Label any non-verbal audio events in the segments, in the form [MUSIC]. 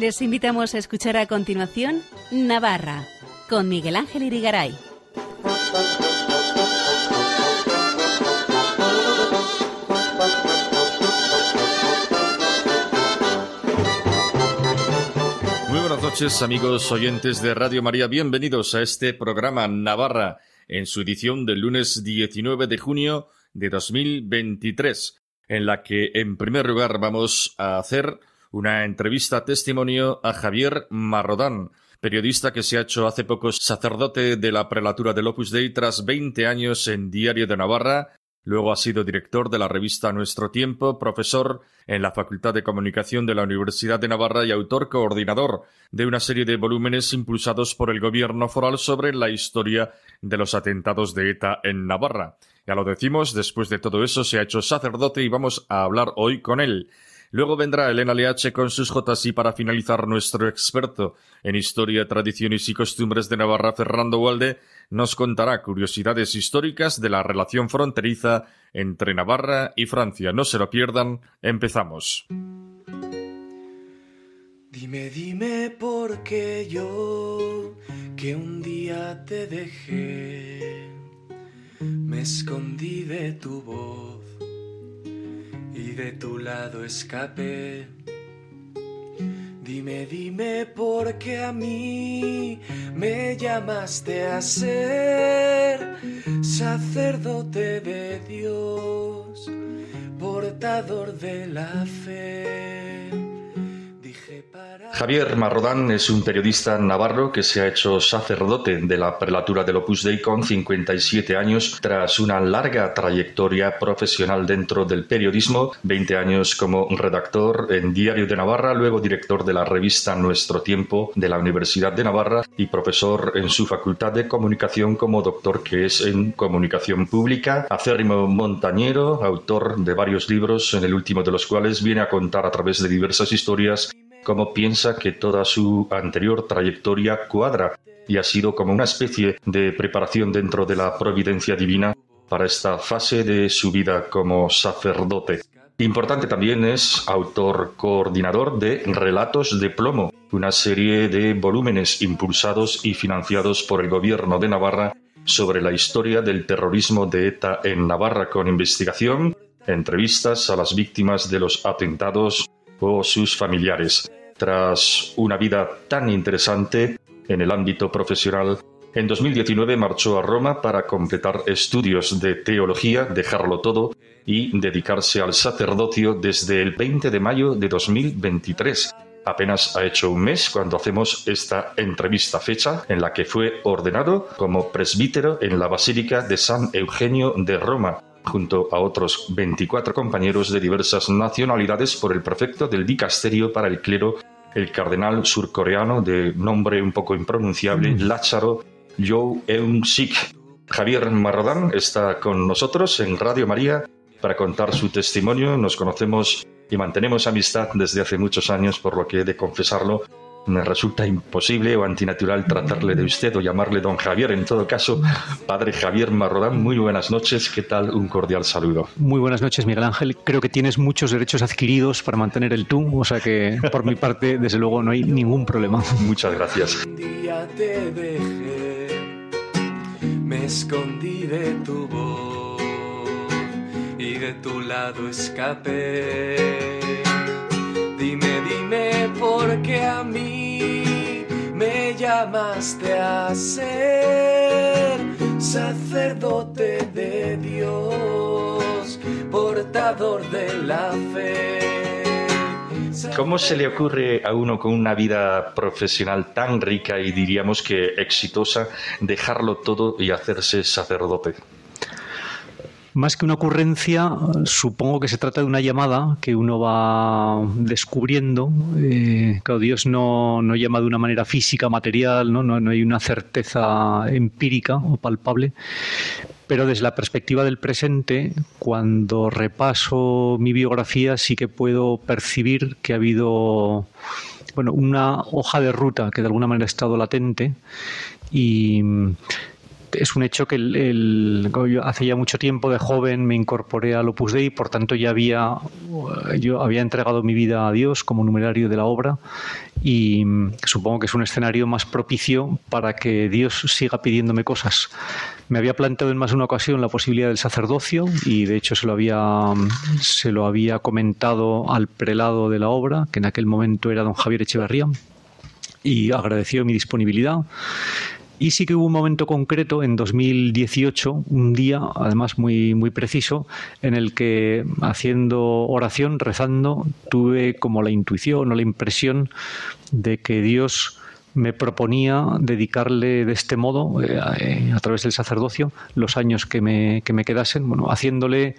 Les invitamos a escuchar a continuación Navarra con Miguel Ángel Irigaray. Muy buenas noches amigos oyentes de Radio María, bienvenidos a este programa Navarra en su edición del lunes 19 de junio de 2023, en la que en primer lugar vamos a hacer una entrevista testimonio a Javier Marrodán, periodista que se ha hecho hace poco sacerdote de la prelatura del Opus Dei tras 20 años en Diario de Navarra, luego ha sido director de la revista Nuestro Tiempo, profesor en la Facultad de Comunicación de la Universidad de Navarra y autor coordinador de una serie de volúmenes impulsados por el gobierno foral sobre la historia de los atentados de ETA en Navarra. Ya lo decimos, después de todo eso se ha hecho sacerdote y vamos a hablar hoy con él. Luego vendrá Elena Leache con sus Jotas y para finalizar nuestro experto en historia, tradiciones y costumbres de Navarra, Fernando Walde, nos contará curiosidades históricas de la relación fronteriza entre Navarra y Francia. No se lo pierdan, empezamos. Dime, dime por qué yo, que un día te dejé, me escondí de tu voz y de tu lado escapé. Dime, dime por qué a mí me llamaste a ser sacerdote de Dios, portador de la fe. Javier Marrodán es un periodista navarro que se ha hecho sacerdote de la prelatura del Opus Dei con 57 años tras una larga trayectoria profesional dentro del periodismo, 20 años como redactor en Diario de Navarra, luego director de la revista Nuestro Tiempo de la Universidad de Navarra y profesor en su facultad de comunicación como doctor que es en comunicación pública, acérrimo montañero, autor de varios libros, en el último de los cuales viene a contar a través de diversas historias cómo piensa que toda su anterior trayectoria cuadra y ha sido como una especie de preparación dentro de la providencia divina para esta fase de su vida como sacerdote. Importante también es autor coordinador de Relatos de Plomo, una serie de volúmenes impulsados y financiados por el gobierno de Navarra sobre la historia del terrorismo de ETA en Navarra con investigación, entrevistas a las víctimas de los atentados o sus familiares. Tras una vida tan interesante en el ámbito profesional, en 2019 marchó a Roma para completar estudios de teología, dejarlo todo y dedicarse al sacerdocio desde el 20 de mayo de 2023. Apenas ha hecho un mes cuando hacemos esta entrevista fecha en la que fue ordenado como presbítero en la Basílica de San Eugenio de Roma, junto a otros 24 compañeros de diversas nacionalidades por el prefecto del dicasterio para el clero, el cardenal surcoreano de nombre un poco impronunciable, mm. Lázaro Yo Eun Sik. Javier Marrodán está con nosotros en Radio María para contar su testimonio. Nos conocemos y mantenemos amistad desde hace muchos años, por lo que he de confesarlo, me resulta imposible o antinatural tratarle de usted o llamarle don Javier. En todo caso, padre Javier Marrodán, muy buenas noches. ¿Qué tal? Un cordial saludo. Muy buenas noches, Miguel Ángel. Creo que tienes muchos derechos adquiridos para mantener el tú, o sea que por mi parte, desde luego, no hay ningún problema. Muchas gracias. me escondí de tu voz y de tu lado escapé. Dime, dime por qué a mí me llamaste a ser sacerdote de Dios, portador de la fe. ¿Cómo se le ocurre a uno con una vida profesional tan rica y diríamos que exitosa dejarlo todo y hacerse sacerdote? Más que una ocurrencia, supongo que se trata de una llamada que uno va descubriendo. Eh, Dios no, llama de una manera física, material, ¿no? No, hay una certeza empírica o palpable. Pero desde la perspectiva del presente, cuando repaso mi biografía, sí que puedo percibir que ha habido bueno, una hoja de ruta que de alguna manera ha estado latente y es un hecho que el, hace ya mucho tiempo de joven me incorporé al Opus Dei, por tanto ya había yo había entregado mi vida a Dios como numerario de la obra y supongo que es un escenario más propicio para que Dios siga pidiéndome cosas. Me había planteado en más de una ocasión la posibilidad del sacerdocio y de hecho se lo había se lo había comentado al prelado de la obra, que en aquel momento era don Javier Echeverría y agradeció mi disponibilidad y sí que hubo un momento concreto en 2018, un día, además muy, muy preciso, en el que haciendo oración, rezando, tuve como la intuición o la impresión de que Dios me proponía dedicarle de este modo, eh, a través del sacerdocio, los años que me, que me quedasen, bueno, haciéndole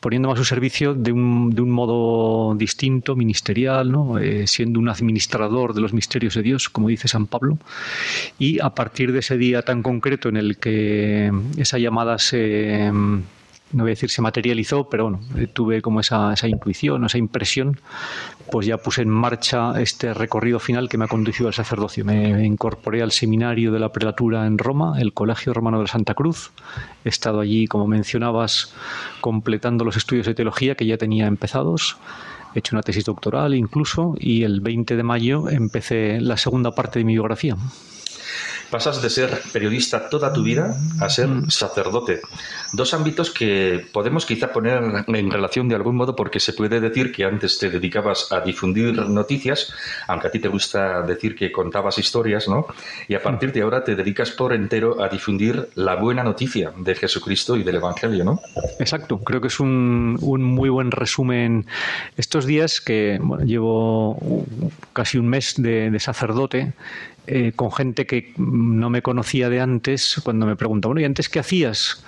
poniéndome a su servicio de un, de un modo distinto, ministerial, ¿no? Eh, siendo un administrador de los misterios de Dios, como dice San Pablo. Y a partir de ese día tan concreto en el que esa llamada se no voy a decir se materializó, pero bueno, eh, tuve como esa, esa intuición, esa impresión, pues ya puse en marcha este recorrido final que me ha conducido al sacerdocio. Me incorporé al seminario de la prelatura en Roma, el Colegio Romano de Santa Cruz. He estado allí, como mencionabas, completando los estudios de teología que ya tenía empezados. He hecho una tesis doctoral incluso y el 20 de mayo empecé la segunda parte de mi biografía. Pasas de ser periodista toda tu vida a ser mm. sacerdote. Dos ámbitos que podemos quizá poner en relación de algún modo porque se puede decir que antes te dedicabas a difundir noticias, aunque a ti te gusta decir que contabas historias, ¿no? Y a partir de ahora te dedicas por entero a difundir la buena noticia de Jesucristo y del Evangelio, ¿no? Exacto, creo que es un, muy buen resumen. Estos días que llevo casi un mes de sacerdote, eh, con gente que no me conocía de antes, cuando me pregunta, bueno, ¿y antes qué hacías?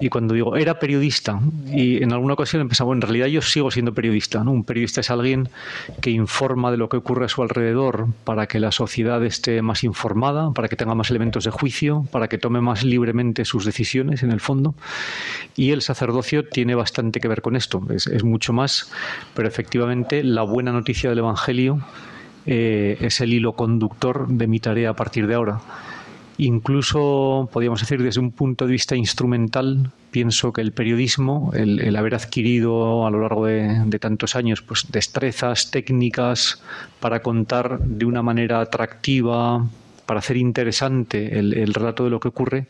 Y cuando digo, era periodista, y en alguna ocasión empezaba, bueno, en realidad yo sigo siendo periodista, ¿no? Un periodista es alguien que informa de lo que ocurre a su alrededor para que la sociedad esté más informada, para que tenga más elementos de juicio, para que tome más libremente sus decisiones, en el fondo. Y el sacerdocio tiene bastante que ver con esto, es, es mucho más, pero efectivamente la buena noticia del Evangelio eh, es el hilo conductor de mi tarea a partir de ahora. Incluso, podríamos decir, desde un punto de vista instrumental, pienso que el periodismo, el, haber adquirido a lo largo de, tantos años pues, destrezas, técnicas para contar de una manera atractiva, para hacer interesante el relato de lo que ocurre,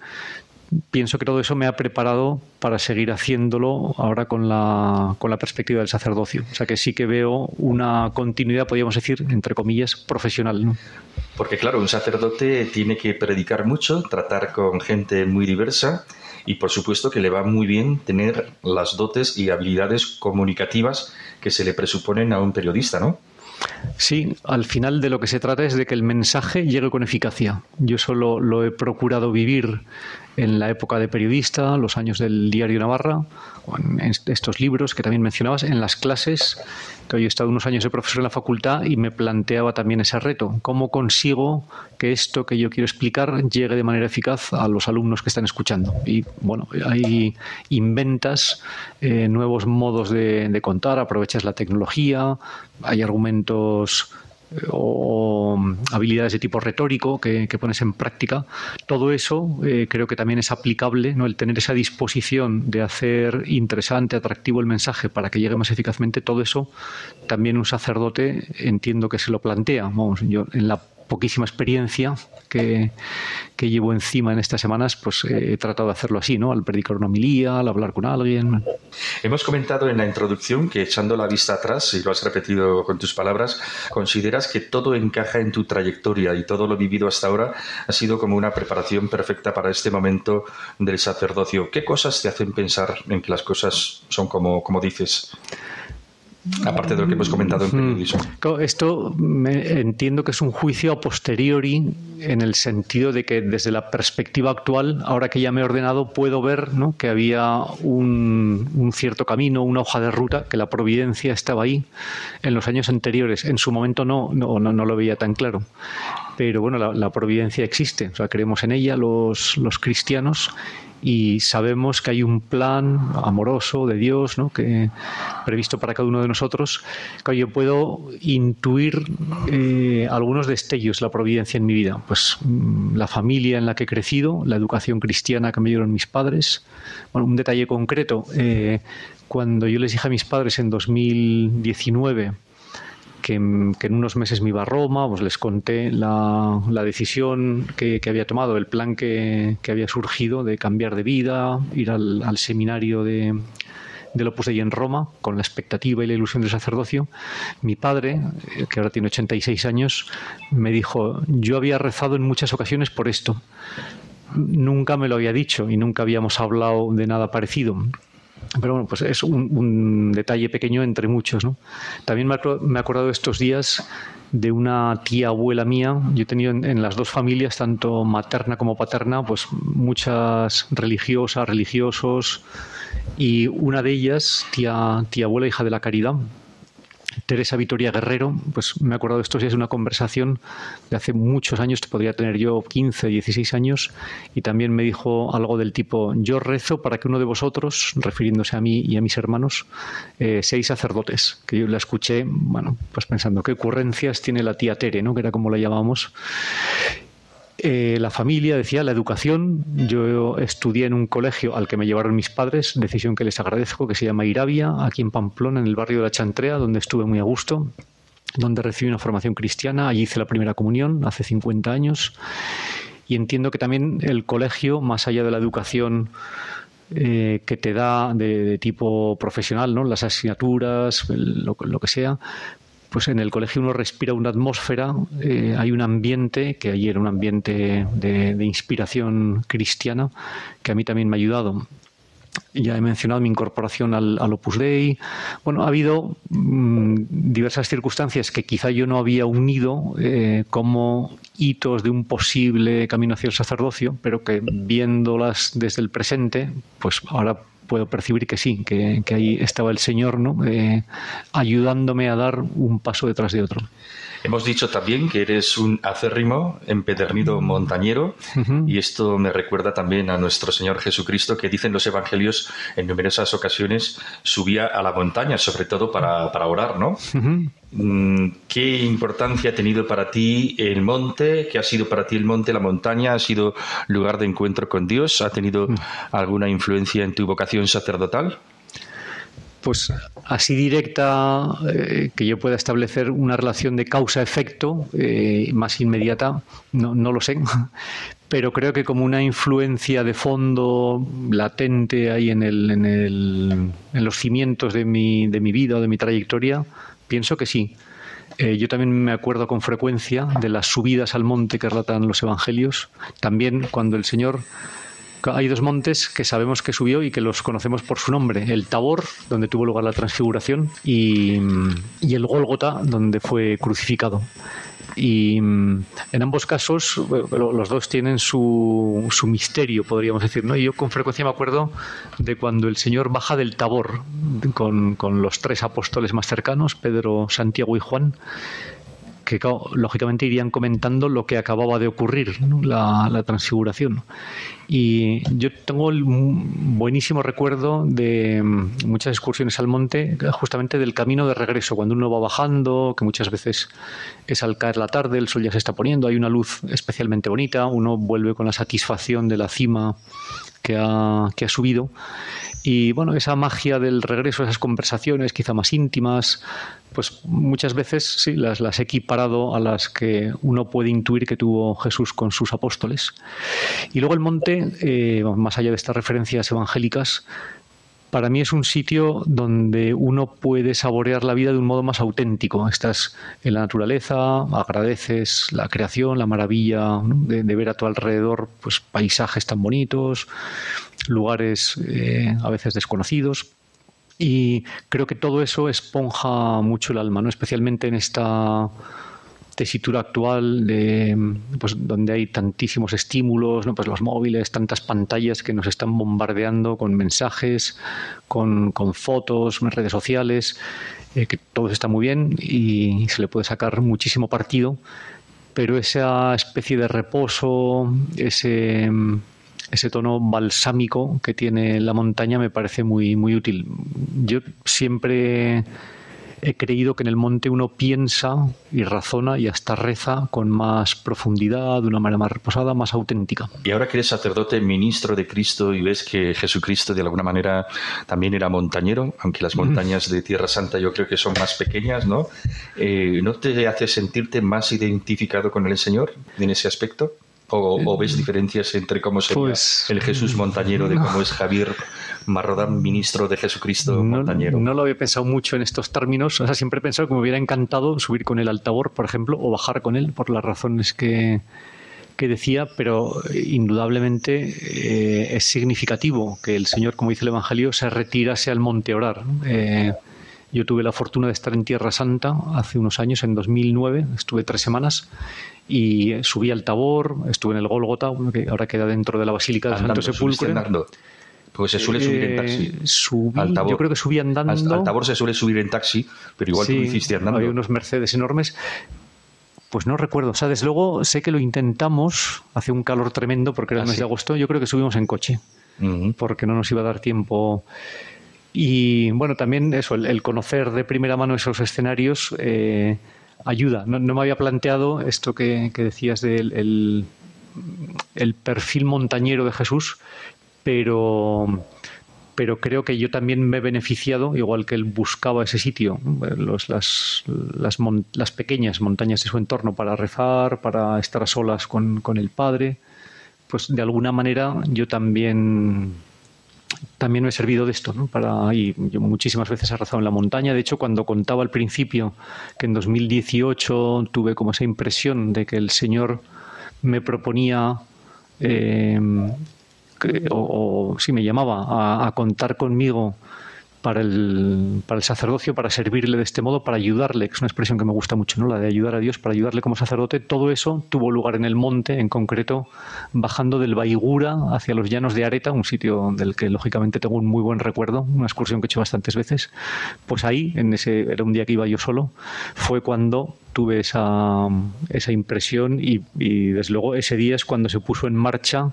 pienso que todo eso me ha preparado para seguir haciéndolo ahora con la, con la perspectiva del sacerdocio. O sea que sí que veo una continuidad, podríamos decir, entre comillas, profesional. Porque claro, un sacerdote tiene que predicar mucho, tratar con gente muy diversa y por supuesto que le va muy bien tener las dotes y habilidades comunicativas que se le presuponen a un periodista, ¿no? Sí, al final de lo que se trata es de que el mensaje llegue con eficacia. Yo solo lo he procurado vivir en la época de periodista, los años del diario Navarra, en estos libros que también mencionabas, en las clases, que hoy he estado unos años de profesor en la facultad y me planteaba también ese reto. ¿Cómo consigo que esto que yo quiero explicar llegue de manera eficaz a los alumnos que están escuchando? Y bueno, ahí inventas eh, nuevos modos de, de contar, aprovechas la tecnología, hay argumentos o habilidades de tipo retórico que, pones en práctica, todo eso eh, creo que también es aplicable, ¿no? el tener esa disposición de hacer interesante, atractivo el mensaje para que llegue más eficazmente, todo eso también un sacerdote entiendo que se lo plantea. Vamos, yo en la poquísima experiencia que, llevo encima en estas semanas, pues eh, he tratado de hacerlo así, ¿no? Al predicar una homilía, al hablar con alguien. Hemos comentado en la introducción que echando la vista atrás, y lo has repetido con tus palabras, consideras que todo encaja en tu trayectoria y todo lo vivido hasta ahora ha sido como una preparación perfecta para este momento del sacerdocio. ¿Qué cosas te hacen pensar en que las cosas son como, como dices? Aparte de lo que hemos comentado en periodismo. Esto me entiendo que es un juicio a posteriori en el sentido de que desde la perspectiva actual, ahora que ya me he ordenado, puedo ver ¿no? que había un, un, cierto camino, una hoja de ruta, que la providencia estaba ahí en los años anteriores. En su momento no, no, no, no lo veía tan claro. pero bueno, la, providencia existe, o sea, creemos en ella los, los cristianos y sabemos que hay un plan amoroso de Dios, ¿no? que previsto para cada uno de nosotros, que yo puedo intuir eh, algunos destellos de la providencia en mi vida, pues mm, la familia en la que he crecido, la educación cristiana que me dieron mis padres, bueno, un detalle concreto, eh, cuando yo les dije a mis padres en 2019 que, en unos meses me iba a Roma, pues les conté la, decisión que, había tomado, el plan que, había surgido de cambiar de vida, ir al, seminario de, del Opus Dei en Roma, con la expectativa y la ilusión del sacerdocio, mi padre, eh, que ahora tiene 86 años, me dijo, yo había rezado en muchas ocasiones por esto. Nunca me lo había dicho y nunca habíamos hablado de nada parecido. Pero bueno, pues es un, detalle pequeño entre muchos. ¿no? También me, he acordado estos días de una tía abuela mía. Yo he tenido en, las dos familias, tanto materna como paterna, pues muchas religiosas, religiosos. Y una de ellas, tía, tía abuela, hija de la caridad, Teresa Vitoria Guerrero, pues me he acordado de días de una conversación de hace muchos años, podría tener yo 15, 16 años, y también me dijo algo del tipo, yo rezo para que uno de vosotros, refiriéndose a mí y a mis hermanos, eh, seáis sacerdotes, que yo la escuché, bueno, pues pensando, qué ocurrencias tiene la tía Tere, ¿no? que era como la llamábamos, eh, la familia, decía, la educación. Yo estudié en un colegio al que me llevaron mis padres, decisión que les agradezco, que se llama Irabia, aquí en Pamplona, en el barrio de la Chantrea, donde estuve muy a gusto, donde recibí una formación cristiana. Allí hice la primera comunión hace 50 años. Y entiendo que también el colegio, más allá de la educación eh, que te da de, tipo profesional, ¿no? las asignaturas, lo, que sea, pues en el colegio uno respira una atmósfera, eh, hay un ambiente, que ayer era un ambiente de, inspiración cristiana, que a mí también me ha ayudado. Ya he mencionado mi incorporación al, Opus Dei. Bueno, ha habido mm, diversas circunstancias que quizá yo no había unido eh, como hitos de un posible camino hacia el sacerdocio, pero que viéndolas desde el presente, pues ahora puedo percibir que sí, que, ahí estaba el Señor ¿no? Eh, ayudándome a dar un paso detrás de otro. Hemos dicho también que eres un acérrimo, empedernido montañero, y esto me recuerda también a nuestro Señor Jesucristo, que dicen los evangelios en numerosas ocasiones subía a la montaña, sobre todo para, orar, ¿no? Mm, ¿Qué importancia ha tenido para ti el monte? ¿Qué ha sido para ti el monte, la montaña? ¿Ha sido lugar de encuentro con Dios? ¿Ha tenido alguna influencia en tu vocación sacerdotal? Pues así directa eh, que yo pueda establecer una relación de causa-efecto eh, más inmediata, no, lo sé, [LAUGHS] pero creo que como una influencia de fondo latente ahí en, el, en, el, en los cimientos de mi, de mi vida o de mi trayectoria, pienso que sí. Eh, yo también me acuerdo con frecuencia de las subidas al monte que relatan los evangelios. También cuando el Señor hay dos montes que sabemos que subió y que los conocemos por su nombre. El Tabor, donde tuvo lugar la transfiguración, y, y el Gólgota, donde fue crucificado. Y en ambos casos, los dos tienen su, su, misterio, podríamos decir. ¿no? Y yo con frecuencia me acuerdo de cuando el Señor baja del Tabor con, con los tres apóstoles más cercanos, Pedro, Santiago y Juan, que lógicamente irían comentando lo que acababa de ocurrir, la, transfiguración. Y yo tengo el buenísimo recuerdo de mm, muchas excursiones al monte, justamente del camino de regreso, cuando uno va bajando, que muchas veces es al caer la tarde, el sol ya se está poniendo, hay una luz especialmente bonita, uno vuelve con la satisfacción de la cima que ha, que ha subido. Y bueno, esa magia del regreso, esas conversaciones quizá más íntimas, pues muchas veces sí, las, las he equiparado a las que uno puede intuir que tuvo Jesús con sus apóstoles. Y luego el monte, eh, más allá de estas referencias evangélicas, para mí es un sitio donde uno puede saborear la vida de un modo más auténtico. Estás en la naturaleza, agradeces la creación, la maravilla de, ver a tu alrededor pues, paisajes tan bonitos, lugares eh, a veces desconocidos. Y creo que todo eso esponja mucho el alma, ¿no? especialmente en esta tesitura actual de pues donde hay tantísimos estímulos, ¿no? pues los móviles, tantas pantallas que nos están bombardeando con mensajes, con, con fotos, redes sociales, eh, que todo está muy bien y se le puede sacar muchísimo partido, pero esa especie de reposo, ese, ese tono balsámico que tiene la montaña me parece muy, muy útil. Yo siempre he creído que en el monte uno piensa y razona y hasta reza con más profundidad, de una manera más reposada, más auténtica. Y ahora que eres sacerdote, ministro de Cristo y ves que Jesucristo de alguna manera también era montañero, aunque las montañas de Tierra Santa yo creo que son más pequeñas, ¿no? Eh, ¿No te hace sentirte más identificado con el Señor en ese aspecto? ¿O, ves diferencias entre cómo sería pues, el Jesús montañero de cómo es Javier Marrodán, ministro de Jesucristo montañero? No lo había pensado mucho en estos términos. O sea, siempre he pensado que me hubiera encantado subir con el altavoz, por ejemplo, o bajar con él, por las razones que, que decía, pero indudablemente eh, es significativo que el Señor, como dice el Evangelio, se retirase al monte a orar. Eh, yo tuve la fortuna de estar en Tierra Santa hace unos años, en 2009, estuve tres semanas y subí al Tabor, estuve en el Golgota, que ahora queda dentro de la Basílica del Santo Sepulcro. Porque se suele subir en taxi. Eh, yo creo que subí andando. Al, Tabor se suele subir en taxi, pero igual tú hiciste andando. Había unos Mercedes enormes. Pues no recuerdo. O sea, desde luego sé que lo intentamos. Hace un calor tremendo porque era el ah, mes de agosto. Yo creo que subimos en coche. Porque no nos iba a dar tiempo. Y bueno, también eso, el, conocer de primera mano esos escenarios. Eh, ayuda. No, me había planteado esto que, decías del el, perfil montañero de Jesús, pero, pero creo que yo también me he beneficiado, igual que él buscaba ese sitio, las, las, pequeñas montañas de su entorno para rezar, para estar a solas con, con el Padre, pues de alguna manera yo también también me he servido de esto, ¿no? Para, y yo muchísimas veces he rezado en la montaña. De hecho, cuando contaba al principio que en 2018 tuve como esa impresión de que el Señor me proponía eh, o, si me llamaba a, contar conmigo para el, para el sacerdocio, para servirle de este modo, para ayudarle, que es una expresión que me gusta mucho, ¿no? la de ayudar a Dios, para ayudarle como sacerdote, todo eso tuvo lugar en el monte, en concreto, bajando del Baigura hacia los llanos de Areta, un sitio del que lógicamente tengo un muy buen recuerdo, una excursión que he hecho bastantes veces. Pues ahí, en ese, era un día que iba yo solo, fue cuando tuve esa, esa impresión y, y desde luego ese día es cuando se puso en marcha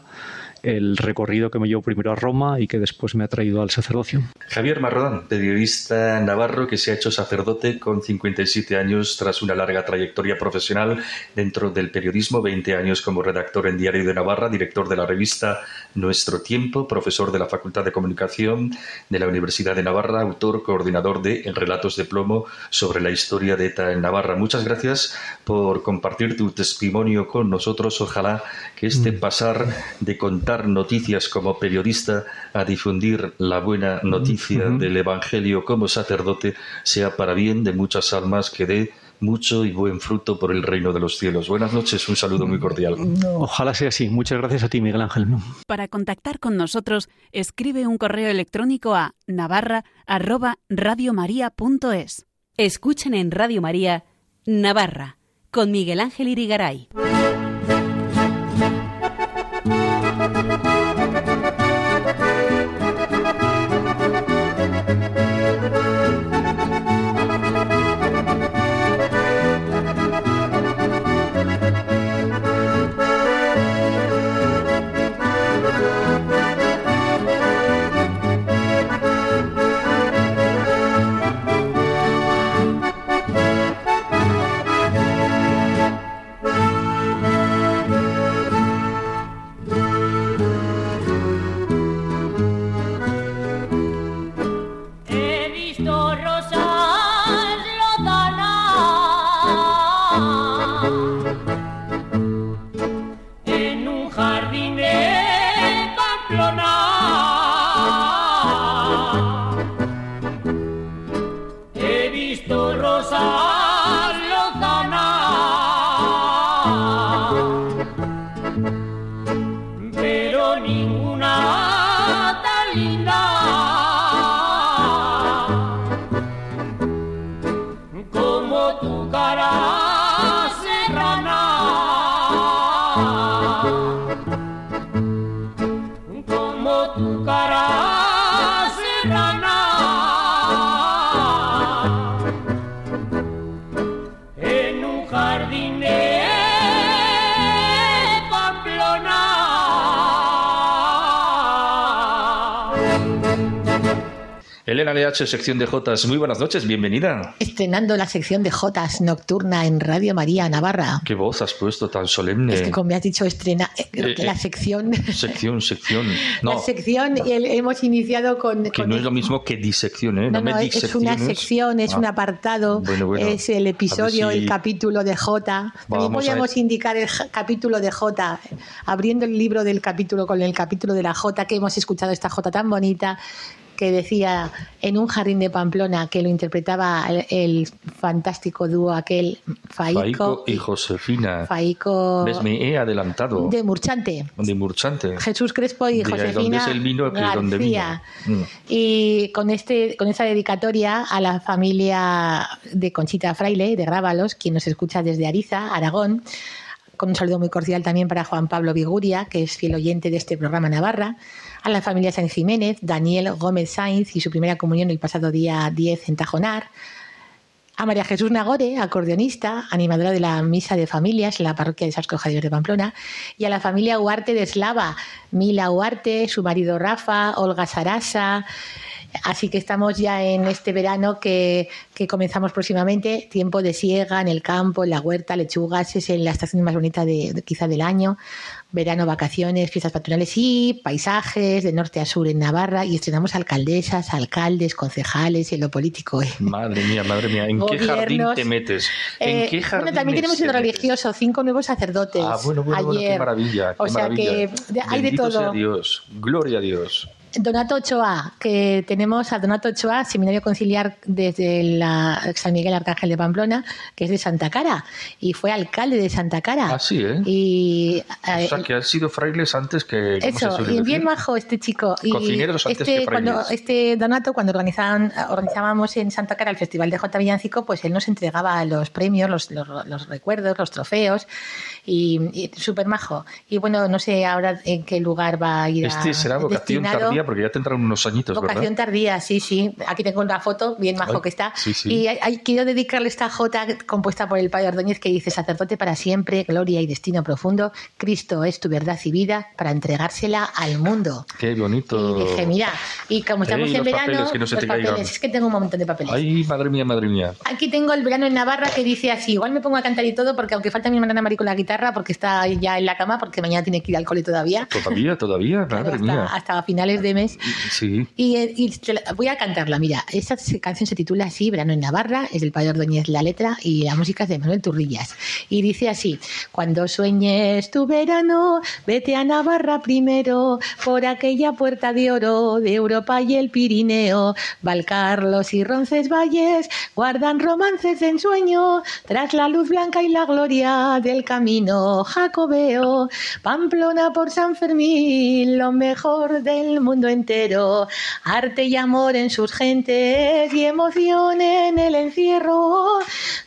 el recorrido que me llevó primero a Roma y que después me ha traído al sacerdocio. Javier Marrodán, periodista navarro que se ha hecho sacerdote con 57 años tras una larga trayectoria profesional dentro del periodismo, 20 años como redactor en Diario de Navarra, director de la revista Nuestro Tiempo, profesor de la Facultad de Comunicación de la Universidad de Navarra, autor, coordinador de Relatos de Plomo sobre la historia de ETA en Navarra. Muchas gracias por compartir tu testimonio con nosotros. Ojalá que este mm. pasar de contar noticias como periodista a difundir la buena noticia del Evangelio como sacerdote sea para bien de muchas almas que dé mucho y buen fruto por el reino de los cielos. Buenas noches, un saludo muy cordial. Ojalá sea así. Muchas gracias a ti, Miguel Ángel. Para contactar con nosotros, escribe un correo electrónico a navarra@radiomaria.es. Escuchen en Radio María Navarra con Miguel Ángel Irigaray. LH, sección de Jotas. Muy buenas noches, bienvenida. Estrenando la sección de Jotas nocturna en Radio María Navarra. ¿Qué voz has puesto tan solemne? Es que como me has dicho, estrena eh, Eh, la eh, sección. Sección, sección. [LAUGHS] No, La sección y el- hemos iniciado con. que con no el- es lo mismo que disección, ¿eh? No, me no, es una sección, es Ah, un apartado, Bueno, bueno. es el episodio, si- el capítulo de J. También podríamos indicar el capítulo de J, abriendo el libro del capítulo con el capítulo de la J, que hemos escuchado esta J tan bonita que decía en un jardín de Pamplona que lo interpretaba el, el fantástico dúo aquel Faico, Faico y Josefina. Faico ¿Ves? Me he adelantado. de Murchante. De Murchante. Jesús Crespo y De donde Josefina es el vino que donde vino. Mm. Y con este, con esta dedicatoria a la familia de Conchita Fraile, de Grábalos, quien nos escucha desde Ariza, Aragón, con un saludo muy cordial también para Juan Pablo Viguria, que es fiel oyente de este programa Navarra, a la familia Sáenz Jiménez, Daniel Gómez Sainz y su primera comunión el pasado día 10 en Tajonar, a María Jesús Nagore, acordeonista, animadora de la Misa de Familias en la parroquia de Sasco Javier de Pamplona, y a la familia Huarte de Eslava, Mila Huarte, su marido Rafa, Olga Sarasa. Así que estamos ya en este verano que, que comenzamos próximamente, tiempo de siega en el campo, en la huerta, lechugas, es en la estación más bonita de, de- quizá del año, verano, vacaciones, fiestas patronales y paisajes de norte a sur en Navarra y estrenamos alcaldesas, alcaldes, concejales en lo político. ¿eh? Madre mía, madre mía. ¿En qué jardín te metes? Eh, ¿En qué jardín bueno, también tenemos el te metes? religioso, cinco nuevos sacerdotes. Ah, bueno, bueno, bueno, qué ayer. maravilla. O sea maravilla. que hay de Bendito sea todo. Dios. Gloria a Dios. Donato Ochoa, que tenemos a Donato Ochoa, seminario conciliar desde la San Miguel Arcángel de Pamplona, que es de Santa Cara, y fue alcalde de Santa Cara. Ah, sí, ¿eh? Y eh, O sea, que han sido frailes antes que... ¿cómo se eso, y decir? bien majo este chico. Y Cocineros antes este, que cuando, frailes. este Donato, cuando organizaban, organizábamos en Santa Cara el Festival de J. Villancico, pues él nos entregaba los premios, los, los, los recuerdos, los trofeos, y, y súper majo. Y bueno, no sé ahora en qué lugar va a ir a- Este será vocación destinado. tardía porque ya tendrán unos añitos, Vocación ¿verdad? tardía, sí, sí. Aquí tengo una foto, bien majo Ay, que está. sí, sí. Y hay- quiero dedicarle esta jota compuesta por el padre Ordóñez que dice: Sacerdote para siempre, gloria y destino profundo. Cristo es tu verdad y vida para entregársela al mundo. Qué bonito. Y dije, mira, y como estamos Ey, en verano, papeles, que no se los te papeles, caigan. es que tengo un montón de papeles. Ay, madre mía, madre mía. Aquí tengo el verano en Navarra que dice así, igual me pongo a cantar y todo porque aunque falta mi hermana Mari con porque está ya en la cama porque mañana tiene que ir al cole todavía. [LAUGHS] Todavía, todavía, [LAUGHS] madre mía. hasta, hasta finales de mes. Sí. Y, eh, y voy a cantarla, mira, esta se- canción se titula así, Verano en Navarra, es del Padre Ordóñez la letra y la música es de Manuel Turrillas. Y dice así, cuando sueñes tu verano, vete a Navarra primero, por aquella puerta de oro de Europa y el Pirineo, Valcarlos y Roncesvalles guardan romances de ensueño, tras la luz blanca y la gloria del camino jacobeo, Pamplona por San Fermín, lo mejor del mundo entero, arte y amor en sus gentes y emoción en el encierro,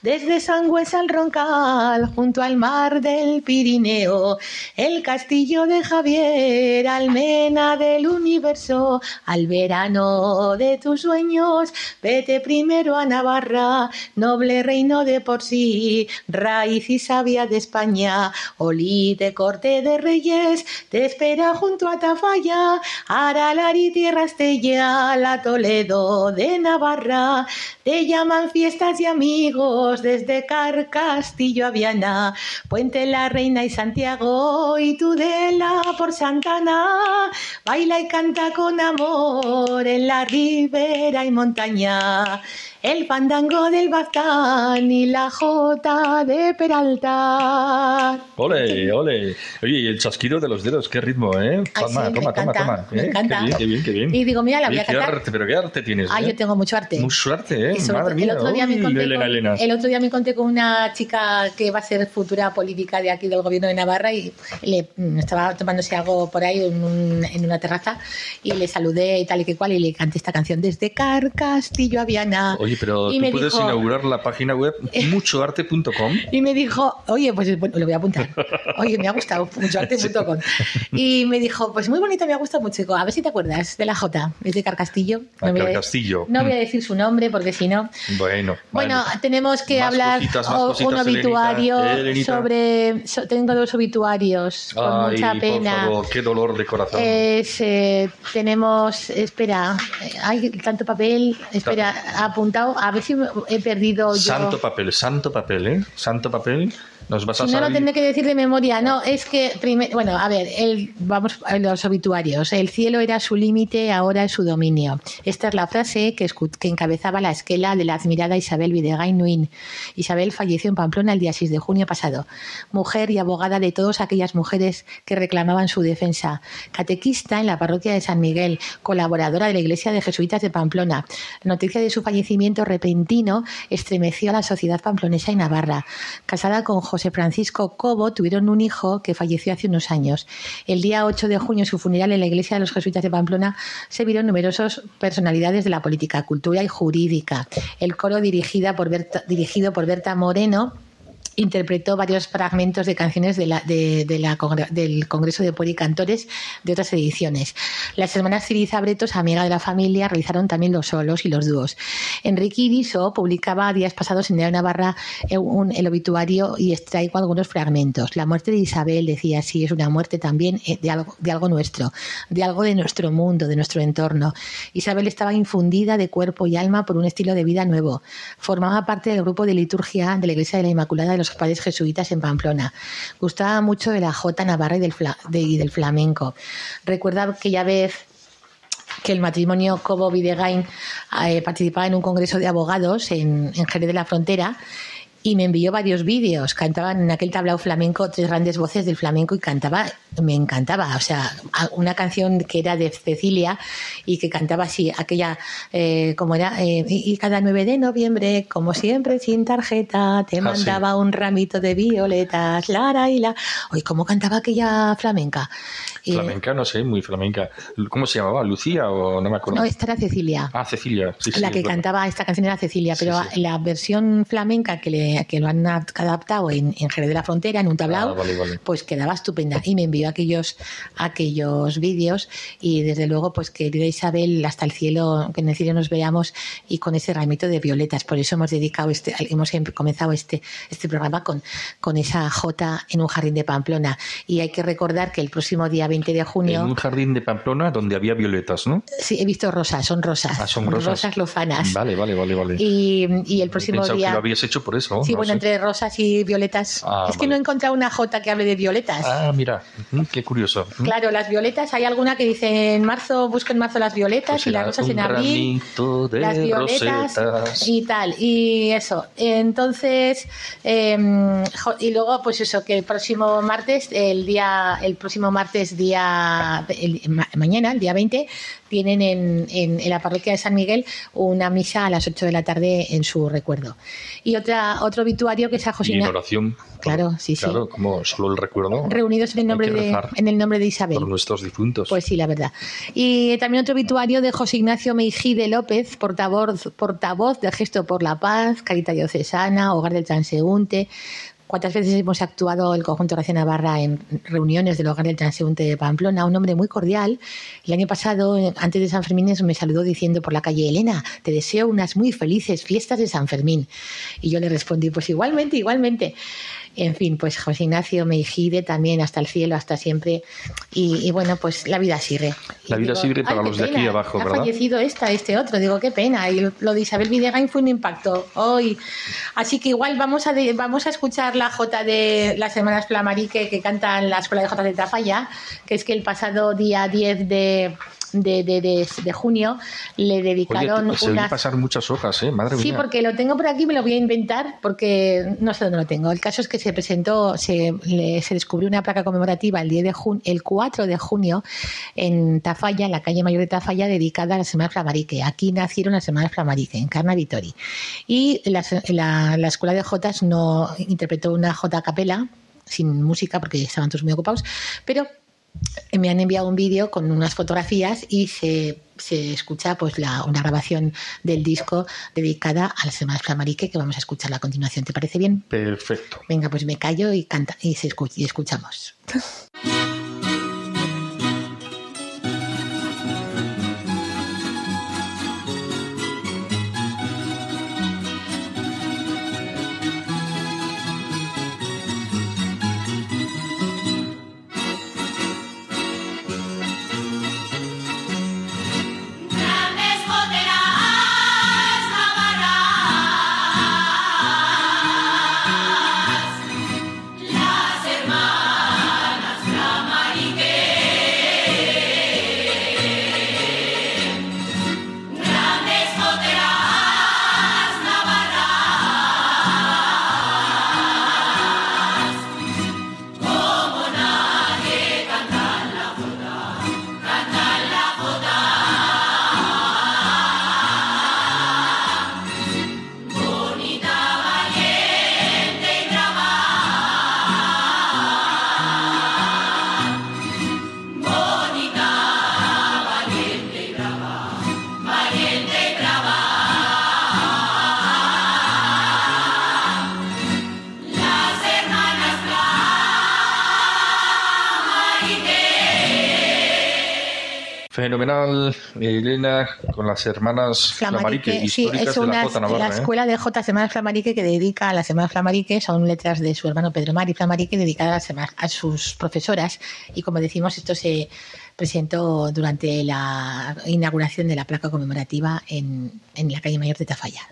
desde Sangües al Roncal, junto al mar del Pirineo, el castillo de Javier, almena del universo, al verano de tus sueños, vete primero a Navarra, noble reino de por sí, raíz y sabia de España, olite corte de reyes, te espera junto a Tafalla, Aralar y Tierra Estella, la Toledo de Navarra, te llaman fiestas y amigos desde Car Castillo a Viana, Puente la Reina y Santiago y Tudela por Santana, baila y canta con amor en la ribera y montaña. El fandango del Baztán y la jota de Peralta. Ole, ole. Oye, y el chasquido de los dedos, qué ritmo, ¿eh? Ay, Toma, sí, toma, toma, toma. me ¿eh? encanta. Qué bien, qué bien, qué bien. Y digo, mira, la voy a qué cantar. arte, pero qué arte tienes, Ah, ¿eh? yo tengo mucho arte. Mucho arte, ¿eh? Madre mía. el otro día me Elena, con, Elena. el otro día me encontré con una chica que va a ser futura política de aquí del gobierno de Navarra y le mm, estaba tomándose algo por ahí en, un- en una terraza y le saludé y tal y que cual y le canté esta canción desde Car Castillo a Viana. Oye, Oye, pero Y tú puedes dijo- inaugurar la página web [LAUGHS] muchoarte.com. Y me dijo, oye, pues bueno, lo voy a apuntar. [LAUGHS] Oye, me ha gustado, muchoarte.com. Y me dijo, pues muy bonito, me ha gustado mucho. Digo, a ver si te acuerdas de la J, es de Carcastillo. Ah, voy Carcastillo. No voy a Mm. decir su nombre porque si no. Bueno, Bueno, tenemos que Más hablar cositas, más o- cositas, un obituario Elenita. Elenita. sobre. so- tengo dos obituarios con mucha por pena. favor, qué dolor de corazón. Es, eh, tenemos, espera, eh, hay tanto papel, espera, apuntado, a ver si he perdido yo. Santo papel, santo papel, ¿eh? Santo papel. Nos vas a Si no lo tendré que decir de memoria, no, es que, prime- bueno, a ver, el, vamos a los obituarios. El cielo era su límite, ahora es su dominio. Esta es la frase que encabezaba la esquela de la admirada Isabel Videgain Nuin. Isabel falleció en Pamplona el día 6 de junio pasado. Mujer y abogada de todas aquellas mujeres que reclamaban su defensa. Catequista en la parroquia de San Miguel, colaboradora de la Iglesia de Jesuitas de Pamplona. La noticia de su fallecimiento repentino estremeció a la sociedad pamplonesa y navarra. Casada con José Francisco Cobo, tuvieron un hijo que falleció hace unos años. El día 8 de junio, en su funeral en la Iglesia de los Jesuitas de Pamplona, se vieron numerosas personalidades de la política, cultura y jurídica. El coro dirigida por dirigido por Berta Moreno interpretó varios fragmentos de canciones de la- de- de la del Congreso de Poetas y Cantores de otras ediciones. Las hermanas Ciriza Bretos, amiga de la familia, realizaron también los solos y los dúos. Enrique Iriso publicaba días pasados en Navarra eh, un- el obituario y extraigo algunos fragmentos. La muerte de Isabel, decía así, es una muerte también eh, de algo, de algo nuestro, de algo de nuestro mundo, de nuestro entorno. Isabel estaba infundida de cuerpo y alma por un estilo de vida nuevo. Formaba parte del grupo de liturgia de la Iglesia de la Inmaculada de los Padres Jesuitas en Pamplona. Gustaba mucho de la jota navarra y del, fla- de- y del flamenco. Recuerda aquella vez que el matrimonio Cobo Videgain eh, participaba en un congreso de abogados en, en Jerez de la Frontera y me envió varios vídeos. Cantaban en aquel tablao flamenco tres grandes voces del flamenco y cantaba, me encantaba. O sea, una canción que era de Cecilia y que cantaba así, aquella, eh, como era, eh, y, cada 9 de noviembre, como siempre, sin tarjeta, te Ah, mandaba un ramito de violetas, Lara y la. Oye, ¿cómo cantaba aquella flamenca? Eh, Flamenca, no sé, muy flamenca. ¿Cómo se llamaba? ¿Lucía o no me acuerdo? no, esta era Cecilia. Ah, Cecilia. Sí, la que cantaba esta canción era Cecilia, pero la versión flamenca que, le, que lo han adaptado en, en Jerez de la Frontera, en un tablao, Ah, vale, vale. pues quedaba estupenda. Y me envió aquellos, aquellos vídeos y desde luego, pues querida Isabel, hasta el cielo, que en el cielo nos veamos y con ese ramito de violetas. Por eso hemos dedicado este, hemos em- comenzado este, este programa con, con esa Jota en un jardín de Pamplona. Y hay que recordar que el próximo día 20 de junio... En un jardín de Pamplona donde había violetas, ¿no? Sí, he visto rosas, son rosas. Ah, son rosas. lozanas. Vale, vale, vale, vale. Y, y el próximo día. que lo habías hecho por eso. Sí, no bueno, sé. entre rosas y violetas. Ah, es que vale. no he encontrado una J que hable de violetas. Ah, mira, qué curioso. Claro, las violetas, hay alguna que dice en marzo, busco en marzo las violetas Pues y las rosas en abril. de las violetas rosetas. y tal, y eso. Entonces, eh, jo- y luego, pues eso, que el próximo martes, el día, el próximo martes, día, el- ma- mañana, el día 20, tienen en, en- en la parroquia de San Miguel una misa a las 8 de la tarde en su recuerdo. Y otra, otro obituario que es a en Josina, oración. Claro, sí, sí. Claro, como solo el recuerdo. reunidos en el nombre de, en el nombre de Isabel. Por nuestros difuntos. Pues sí, la verdad. Y también otro obituario de José Ignacio Meijide López, portavoz, portavoz del Gesto por la Paz, Carita Diocesana, Hogar del Transeúnte. ¿Cuántas veces hemos actuado el conjunto Gracia Navarra en reuniones del Hogar del Transeúnte de Pamplona? Un hombre muy cordial. El año pasado, antes de San Fermín, me saludó diciendo por la calle, Elena, te deseo unas muy felices fiestas de San Fermín. Y yo le respondí, pues igualmente, igualmente. En fin, pues José Ignacio Meijide también hasta el cielo, hasta siempre. Y, y bueno, pues la vida sigue. La Y vida sigue para "Ay, qué los de aquí abajo, ha ¿verdad?" fallecido esta, este otro. Digo, qué pena. Y lo de Isabel Videgain fue un impacto hoy. Así que igual vamos a, de- vamos a escuchar la Jota de las hermanas Flamarique que cantan la Escuela de Jotas de Tafalla, que es que el pasado día 10 de, de, de- de- de junio le dedicaron se oye unas... pasar muchas hojas, ¿eh? Madre Sí, mía. porque lo tengo por aquí, me lo voy a inventar porque no sé dónde lo tengo. El caso es que se presentó, se, le- se descubrió una placa conmemorativa el, 10 de jun- el 4 de junio en Tafalla, en la calle mayor de Tafalla, dedicada a las Semanas Flamarique. Aquí nacieron las Semanas Flamarique, en Carna Vitori. Y la, la- la Escuela de Jotas no interpretó una Jota a capela, sin música, porque estaban todos muy ocupados, pero me han enviado un vídeo con unas fotografías y se se escucha pues la, una grabación del disco dedicada a las Semanas Flamarique que vamos a escuchar a continuación. ¿Te parece bien? Perfecto. Venga, pues me callo y canta y, se escucha, y escuchamos. [LAUGHS] con las hermanas Flamarique, históricas es una, de la Jota Navarra. La ¿eh? escuela de J Semanas Flamarique que dedica a las Semanas Flamarique, son letras de su hermano Pedro Mari Flamarique dedicadas a, a sus profesoras. Y como decimos, esto se presentó durante la inauguración de la placa conmemorativa en, en la calle Mayor de Tafalla.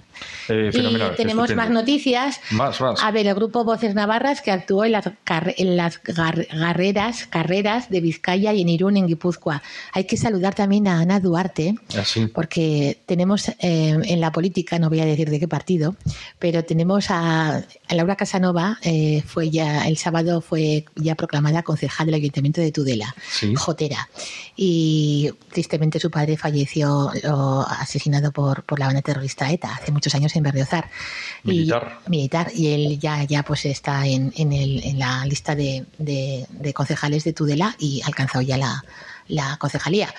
Eh, y tenemos más noticias. Más, más. A ver, el grupo Voces Navarras que actuó en las, car- en las gar- carreras, carreras de Vizcaya y en Irún, en Guipúzcoa. Hay que saludar también a Ana Duarte, Así. porque tenemos eh, en la política, no voy a decir de qué partido, pero tenemos a, a Laura Casanova, eh, fue ya el sábado fue ya proclamada concejal del Ayuntamiento de Tudela, Sí. Jotera, y tristemente su padre falleció asesinado por, por la banda terrorista ETA hace muchos años en Berriozar. Militar. Y, militar, y él ya, ya pues está en, en, el, en la lista de, de- de concejales de Tudela y ha alcanzado ya la, la concejalía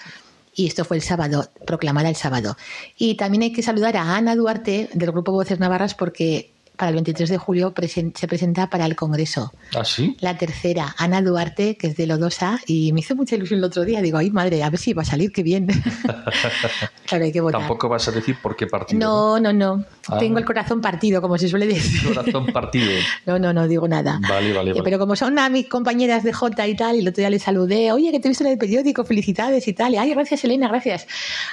y esto fue el sábado, proclamada el sábado. Y también hay que saludar a Ana Duarte del Grupo Voces Navarras porque para el 23 de julio se presenta para el Congreso. Así. La tercera, Ana Duarte, que es de Lodosa, y me hizo mucha ilusión el otro día. Digo, ay madre, a ver si va a salir, qué bien. [LAUGHS] claro, hay que votar. Tampoco vas a decir por qué partido. No, no, no. Ah. Tengo el corazón partido, como se suele decir. Corazón partido. [LAUGHS] No, no, no digo nada. Vale, vale, vale. Pero como son a mis compañeras de J y tal, y el otro día les saludé, oye, que te he visto en el periódico, felicidades y tal. Y, ay, gracias, Elena, gracias.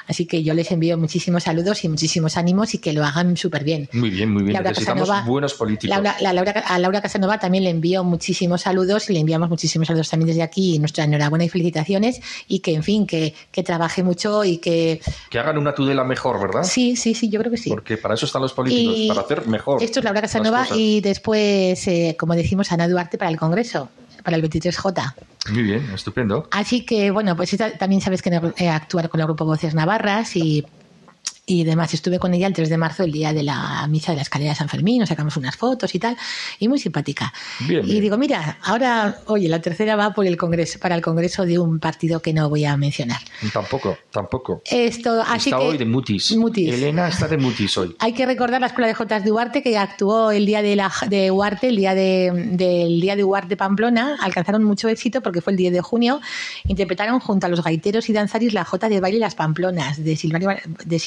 Así que yo les envío muchísimos saludos y muchísimos ánimos y que lo hagan súper bien. Muy bien, muy bien. Laura Casanova- buenos políticos. Laura, la Laura- a Laura Casanova también le envío muchísimos saludos y le enviamos muchísimos saludos también desde aquí nuestra enhorabuena y felicitaciones y que, en fin, que, que trabaje mucho y que... Que hagan una Tudela mejor, ¿verdad? Sí, sí, sí, yo creo que sí. Porque para eso están los políticos, Y para hacer mejor. Esto es Laura Casanova y después, eh, como decimos, Ana Duarte para el Congreso, para el 23J. Muy bien, estupendo. Así que, bueno, pues también sabes que eh, actuar con el grupo Voces Navarras y, y demás. Estuve con ella el 3 de marzo, el día de la misa de la escalera de San Fermín, nos sacamos unas fotos y tal, y muy simpática. Bien, y bien. digo, mira, ahora, oye, la tercera va por el congreso, para el congreso de un partido que no voy a mencionar. Tampoco, tampoco. Esto, así está que, hoy de mutis. mutis. Elena está de mutis hoy. Hay que recordar la Escuela de Jotas de Huarte que actuó el día de, la, de Huarte, el día de, del día de Huarte Pamplona. Alcanzaron mucho éxito porque fue el 10 de junio. Interpretaron junto a los gaiteros y danzaris la Jota de baile y las Pamplonas de Silvanio, de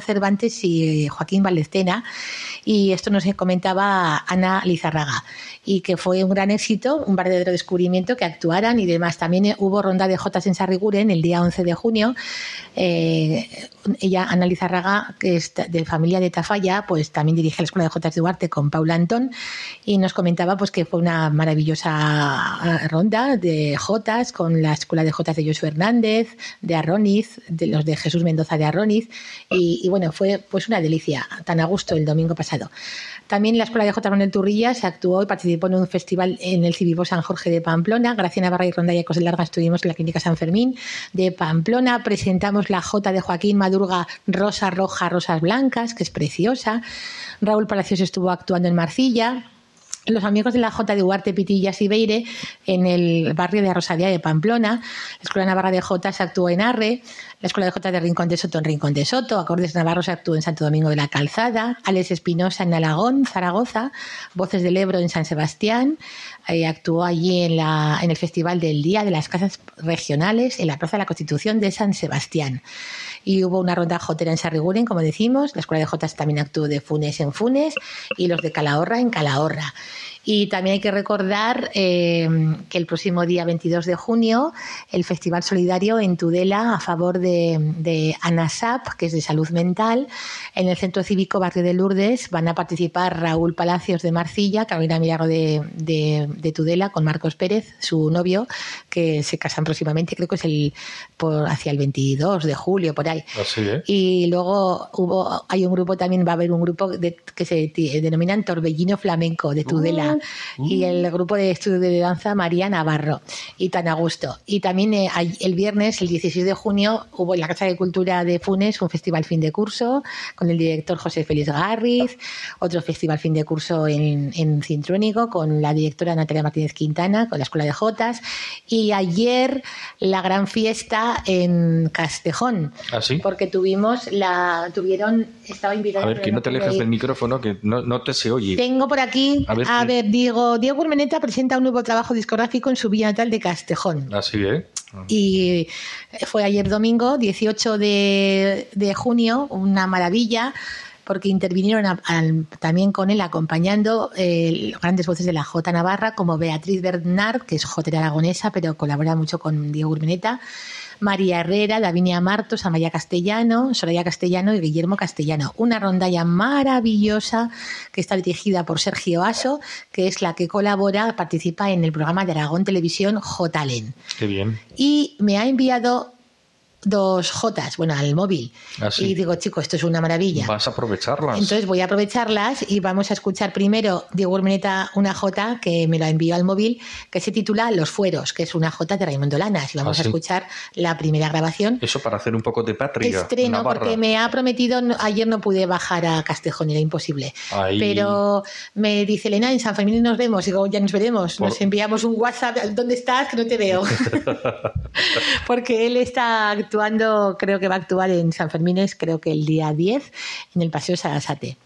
Cervantes y eh, Joaquín Valdecena. Y esto nos comentaba Ana Lizarraga. Y que fue un gran éxito, un verdadero descubrimiento que actuaran y demás. También eh, hubo ronda de Jotas en Sarriguren el día 11 de junio. Eh, ella, Ana Lizarraga, que es de familia de Tafalla, pues también dirige la Escuela de de Duarte con Paula Antón y nos comentaba pues que fue una maravillosa eh, ronda de Jotas con la Escuela de Jotas de Josué Hernández, de Arroniz, de los de Jesús Mendoza de Arroniz y, y bueno, fue pues una delicia, tan a gusto el domingo pasado. También la Escuela de J. Manuel Turrilla se actuó y participó en un festival en el Civivo San Jorge de Pamplona. Gracia Navarra y Ronda y Ecos de Larga estuvimos en la Clínica San Fermín de Pamplona. Presentamos la J de Joaquín Madurga Rosa Roja, Rosas Blancas, que es preciosa. Raúl Palacios estuvo actuando en Marcilla. Los amigos de la J de Huarte, Pitillas y Beire en el barrio de Rosalía de Pamplona. La Escuela Navarra de J se actuó en Arre, la Escuela de J de Rincón de Soto en Rincón de Soto, Acordes Navarros actuó en Santo Domingo de la Calzada, Alex Espinosa en Alagón, Zaragoza, Voces del Ebro en San Sebastián, eh, actuó allí en, la, en el Festival del Día de las Casas Regionales en la Plaza de la Constitución de San Sebastián. Y hubo una ronda jotera en Sarriguren, como decimos, la Escuela de Jotas también actuó de Funes en Funes y los de Calahorra en Calahorra. Y también hay que recordar eh, que el próximo día 22 de junio el Festival Solidario en Tudela a favor de, de ANASAP, que es de salud mental, en el Centro Cívico Barrio de Lourdes van a participar Raúl Palacios de Marcilla, Carolina Milagro de, de, de Tudela con Marcos Pérez, su novio, que se casan próximamente, creo que es el por hacia el 22 de julio, por ahí. Así, ¿eh? Y luego hubo, hay un grupo también, va a haber un grupo de- que se denominan Torbellino Flamenco de Tudela y el grupo de estudio de danza María Navarro y tan a gusto. Y también eh, el viernes, el 16 de junio, hubo en la Casa de Cultura de Funes un festival fin de curso con el director José Félix Garriz, otro festival fin de curso en, en Cintrónico con la directora Natalia Martínez Quintana, con la Escuela de Jotas. Y ayer la gran fiesta en Castejón. ¿Ah, sí? Porque tuvimos la. Tuvieron. Estaba invitado. A ver, que no te alejes del micrófono, que no, no te se oye. Tengo por aquí, A a ver, Diego Urmeneta presenta un nuevo trabajo discográfico en su villa natal de Castejón. Así, ¿eh? Y fue ayer domingo, 18 de, de junio, una maravilla, porque intervinieron a- también con él acompañando eh, grandes voces de la J Navarra, como Beatriz Bernard, que es jotera aragonesa, pero colabora mucho con Diego Urmeneta. María Herrera, Davinia Martos, Amaya Castellano, Soraya Castellano y Guillermo Castellano. Una rondalla maravillosa que está dirigida por Sergio Aso, que es la que colabora, participa en el programa de Aragón Televisión J-Len Qué bien. y me ha enviado dos Jotas, bueno, al móvil. Ah, sí. Y digo, chico, esto es una maravilla. Vas a aprovecharlas. Entonces voy a aprovecharlas y vamos a escuchar primero Diego Urmeneta una Jota que me la envió al móvil, que se titula Los Fueros, que es una Jota de Raimundo Lanas. Y vamos Ah, a sí. escuchar la primera grabación. Eso para hacer un poco de patria. Estreno, Navarra. porque me ha prometido, ayer no pude bajar a Castejón, era imposible. Ahí. Pero me dice Elena, en San Fermín nos vemos. Digo, ya nos veremos. Por- Nos enviamos un WhatsApp, ¿dónde estás? Que no te veo. [LAUGHS] [LAUGHS] porque él está actuando, creo que va a actuar en San Fermines, creo que el día 10, en el Paseo Sarasate.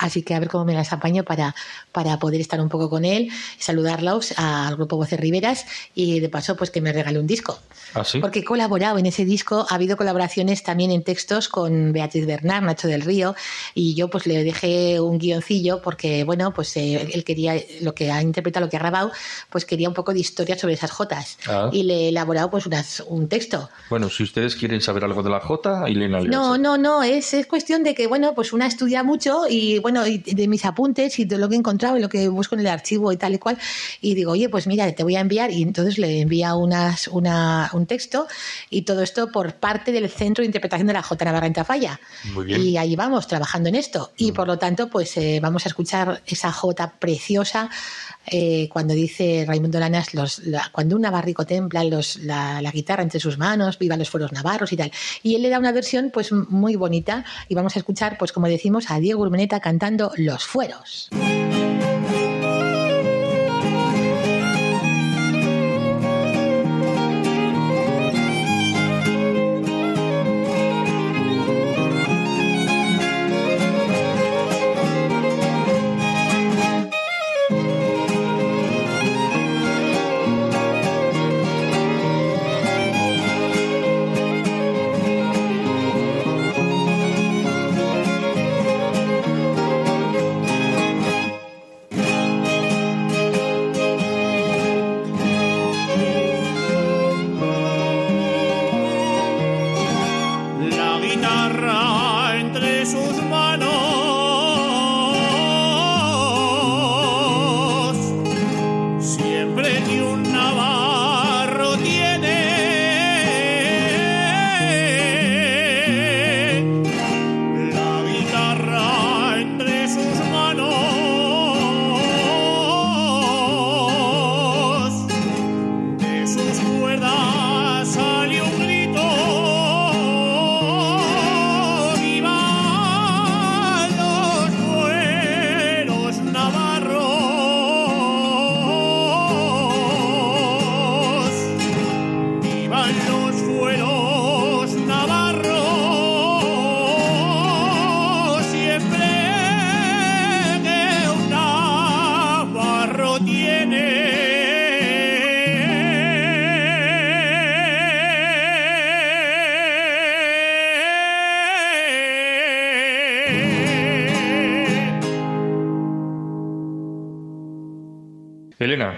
Así que a ver cómo me las apaño para, para poder estar un poco con él, saludarlos al grupo Voces Riveras y de paso pues que me regale un disco. ¿Ah, sí? Porque he colaborado en ese disco, ha habido colaboraciones también en textos con Beatriz Bernard, Nacho del Río, y yo pues le dejé un guioncillo porque, bueno, pues eh, él quería, lo que ha interpretado, lo que ha grabado, pues quería un poco de historia sobre esas jotas. Ah. Y le he elaborado pues unas, un texto. Bueno, si ustedes quieren saber algo de la J, Elena. No, no, no, es, es cuestión de que, bueno, pues una estudia mucho y, bueno, y de mis apuntes y de lo que he encontrado y lo que busco en el archivo y tal y cual, y digo, oye, pues mira, te voy a enviar, y entonces le envía unas, una, un texto y todo esto por parte del Centro de Interpretación de la J Navarra en Tafalla. Muy bien. Y ahí vamos, trabajando en esto. Y por lo tanto, pues eh, vamos a escuchar esa J preciosa eh, cuando dice Raimundo Lanas, los, la- cuando un navarrico templa los, la, la guitarra entre sus manos, viva los fueros navarros y tal. Y él le da una versión pues muy bonita y vamos a escuchar, pues como decimos, a Diego Urmeneta cantando Los Fueros.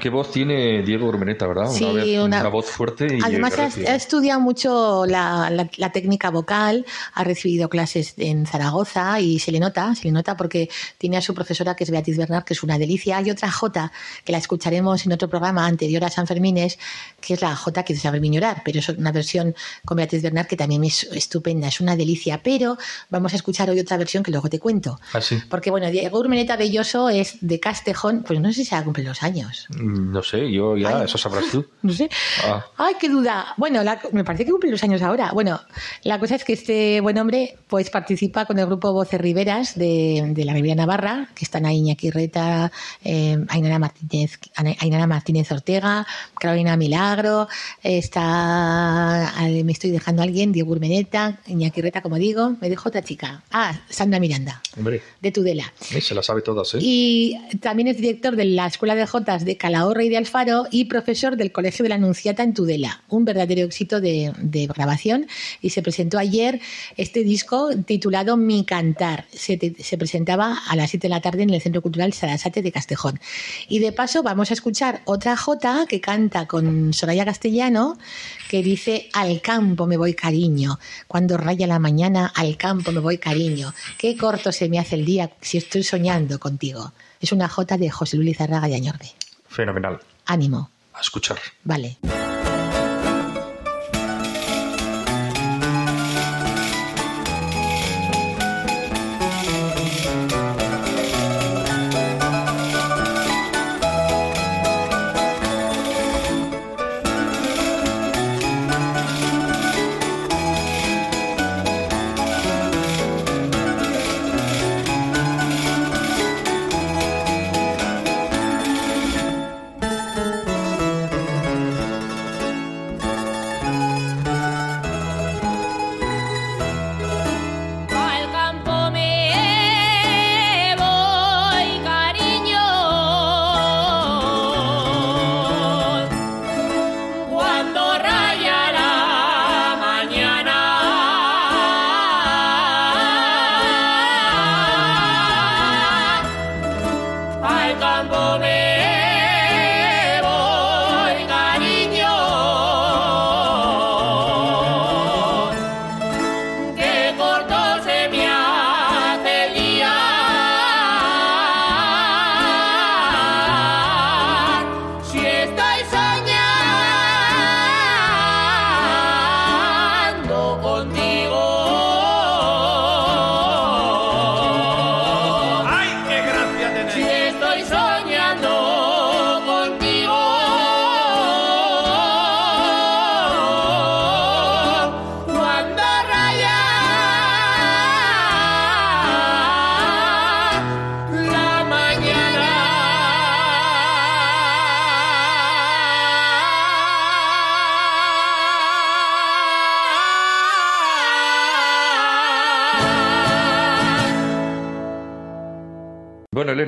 Qué voz tiene Diego Urmeneta, ¿verdad? Sí, una, vez- una- una voz fuerte y Además, ha, ha estudiado mucho la, la- la técnica vocal, ha recibido clases en Zaragoza y se le nota, se le nota porque tiene a su profesora que es Beatriz Bernard, que es una delicia. Hay otra J que la escucharemos en otro programa anterior a San Fermines, que es la J que San Fermín llorar, pero es una versión con Beatriz Bernard que también es estupenda, es una delicia. Pero vamos a escuchar hoy otra versión que luego te cuento. Ah, sí. Porque bueno, Diego Urmeneta Belloso es de Castejón, pues no sé si se va a cumplir los años. No sé, yo ya, Ay. eso sabrás tú. [LAUGHS] No sé. Ah. Ay, qué duda. Bueno, la- me parece que cumple los años ahora. Bueno, la cosa es que este buen hombre pues participa con el grupo Voces Riveras de, de la Ribera Navarra, que están ahí Iñaki Reta, eh, Ainara Martínez, Ainara Martínez Ortega, Carolina Milagro, está, eh, me estoy dejando a alguien, Diego Urmeneta, Iñaki Reta, como digo, me dejo otra chica. Ah, Sandra Miranda, Hombre, de Tudela. se la sabe todas, ¿eh? Y también es director de la Escuela de Jotas de Calahorra y de Alfaro y profesor del Colegio de la Anunciata en Tudela. Un verdadero éxito de, grabación. Y se presentó ayer este disco titulado Mi Cantar. Se, presentaba a las 7 de la tarde en el Centro Cultural Sarasate de Castejón. Y de paso vamos a escuchar otra Jota que canta con Soraya Castellano que dice Al campo me voy cariño. Cuando raya la mañana, al campo me voy cariño. Qué corto se me hace el día si estoy soñando contigo. Es una jota de José Luis Lizarraga de Añorbe. Fenomenal. Ánimo. A escuchar. Vale.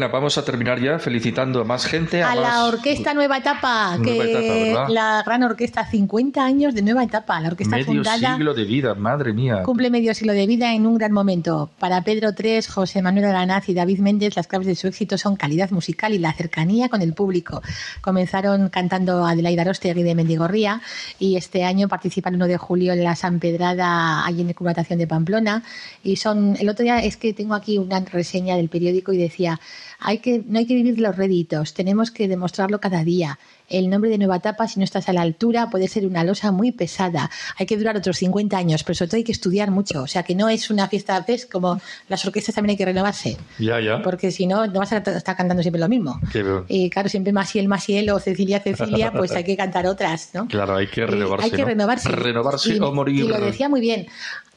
Elena, vamos a terminar ya felicitando a más gente. A, A la orquesta Nueva Etapa, que Nueva Etapa, ¿verdad? la gran orquesta, 50 años de Nueva Etapa, la orquesta Medio fundada. siglo de vida, madre mía. Cumple medio siglo de vida en un gran momento. Para Pedro III, José Manuel Aranaz y David Méndez, las claves de su éxito son calidad musical y la cercanía con el público. Comenzaron cantando Adelaida Arostegui de Mendigorría y este año participan el 1 de julio en la San Pedrada, allí en el Club Natación de Pamplona. Y son, el otro día es que tengo aquí una reseña del periódico y decía, hay que, no hay que vivir de los réditos, tenemos que demostrarlo cada día. El nombre de Nueva Etapa, si no estás a la altura, puede ser una losa muy pesada. Hay que durar otros 50 años, pero sobre todo hay que estudiar mucho. O sea, que no es una fiesta, ¿ves? Como las orquestas también hay que renovarse. Ya, ya. Porque si no, no vas a estar cantando siempre lo mismo. Qué bueno. Y claro, siempre Masiel, Masiel o Cecilia, Cecilia, pues hay que cantar otras, ¿no? [LAUGHS] Claro, hay que Eh, renovarse. hay que ¿no? renovarse. Renovarse Y- o morir. Y lo decía muy bien.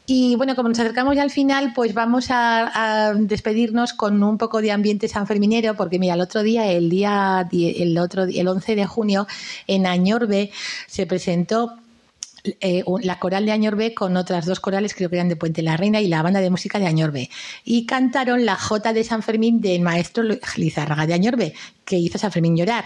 Y bueno, como nos acercamos ya al final, pues vamos a, despedirnos con un poco de ambiente sanferminero, porque mira, el otro día, el día, el otro, el 11 de junio, en Añorbe se presentó eh, la coral de Añorbe con otras dos corales, creo que eran de Puente la Reina y la banda de música de Añorbe. Y cantaron la Jota de San Fermín del maestro Lizárraga de Añorbe, que hizo San Fermín llorar.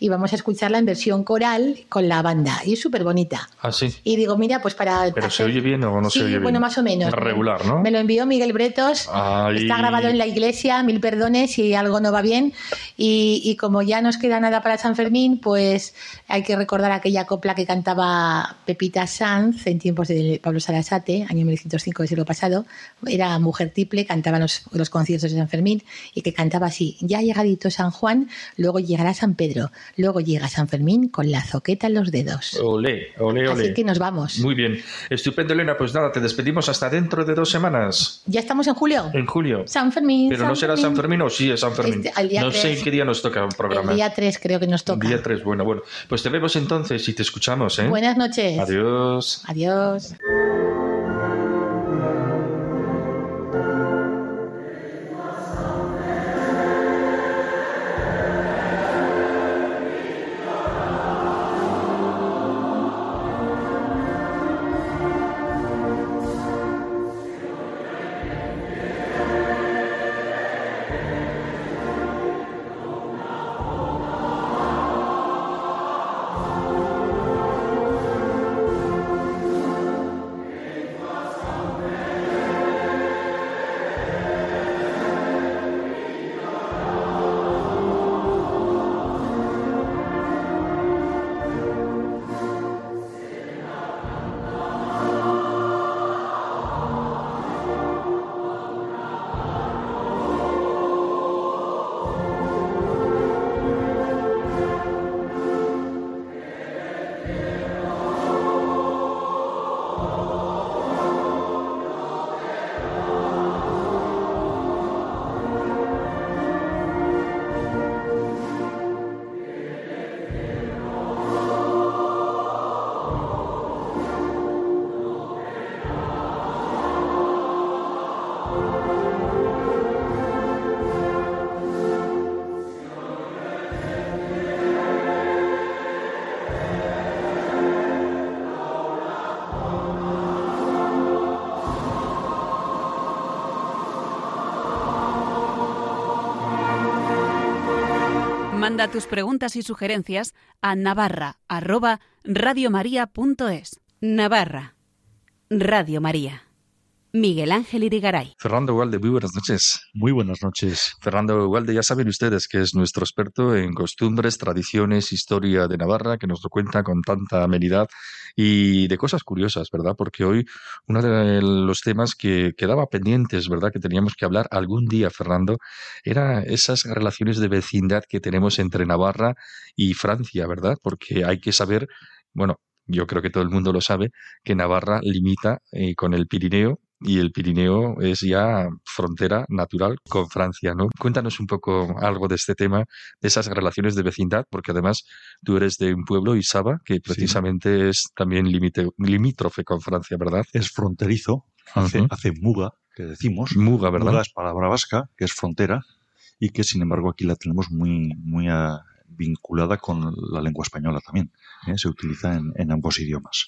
Y vamos a escucharla en versión coral con la banda. Y es súper bonita. Ah, sí. Y digo, mira, pues para. Pero ¿se hacer- oye bien o no Sí, se oye bien? Bueno, más o menos. Regular, ¿no? Me lo envió Miguel Bretos. Ay. Está grabado en la iglesia, mil perdones si algo no va bien. Y, como ya nos queda nada para San Fermín, pues hay que recordar aquella copla que cantaba Pepita Sanz en tiempos de Pablo Sarasate, año 1905 del siglo pasado. Era mujer triple, cantaba los, los conciertos de San Fermín y que cantaba así: Ya llegadito San Juan, luego llegará San Pedro, luego llega San Fermín con la zoqueta en los dedos. Ole, ole, ole. Así que nos vamos. Muy bien. Estupendo, Elena. Pues nada, te despedimos hasta dentro de dos semanas. ¿Ya estamos en julio? En julio. San Fermín. Pero no será San Fermín o sí es San Fermín. Este, no sé en qué día nos toca un programa. El día 3 creo que nos toca. El día 3, bueno, bueno. Pues te vemos entonces y te escuchamos, ¿eh? Buenas noches. Adiós. Adiós. Manda tus preguntas y sugerencias a navarra@radiomaria.es. Navarra. Radio María. Miguel Ángel Irigaray. Fernando Ugalde, muy buenas noches. Muy buenas noches. Fernando Ugalde, ya saben ustedes que es nuestro experto en costumbres, tradiciones, historia de Navarra, que nos lo cuenta con tanta amenidad y de cosas curiosas, ¿verdad? Porque hoy uno de los temas que quedaba pendientes, ¿verdad? Que teníamos que hablar algún día, Fernando, era esas relaciones de vecindad que tenemos entre Navarra y Francia, ¿verdad? Porque hay que saber, bueno, yo creo que todo el mundo lo sabe, que Navarra limita eh, con el Pirineo y el Pirineo es ya frontera natural con Francia, ¿no? Cuéntanos un poco algo de este tema, de esas relaciones de vecindad, porque además tú eres de un pueblo, Isaba, que precisamente es también limítrofe con Francia, ¿verdad? Es fronterizo, hace, hace muga, que decimos. Muga, ¿verdad? Muga es palabra vasca, que es frontera, y que sin embargo aquí la tenemos muy, muy ah, vinculada con la lengua española también. ¿eh? Se utiliza en, en, ambos idiomas.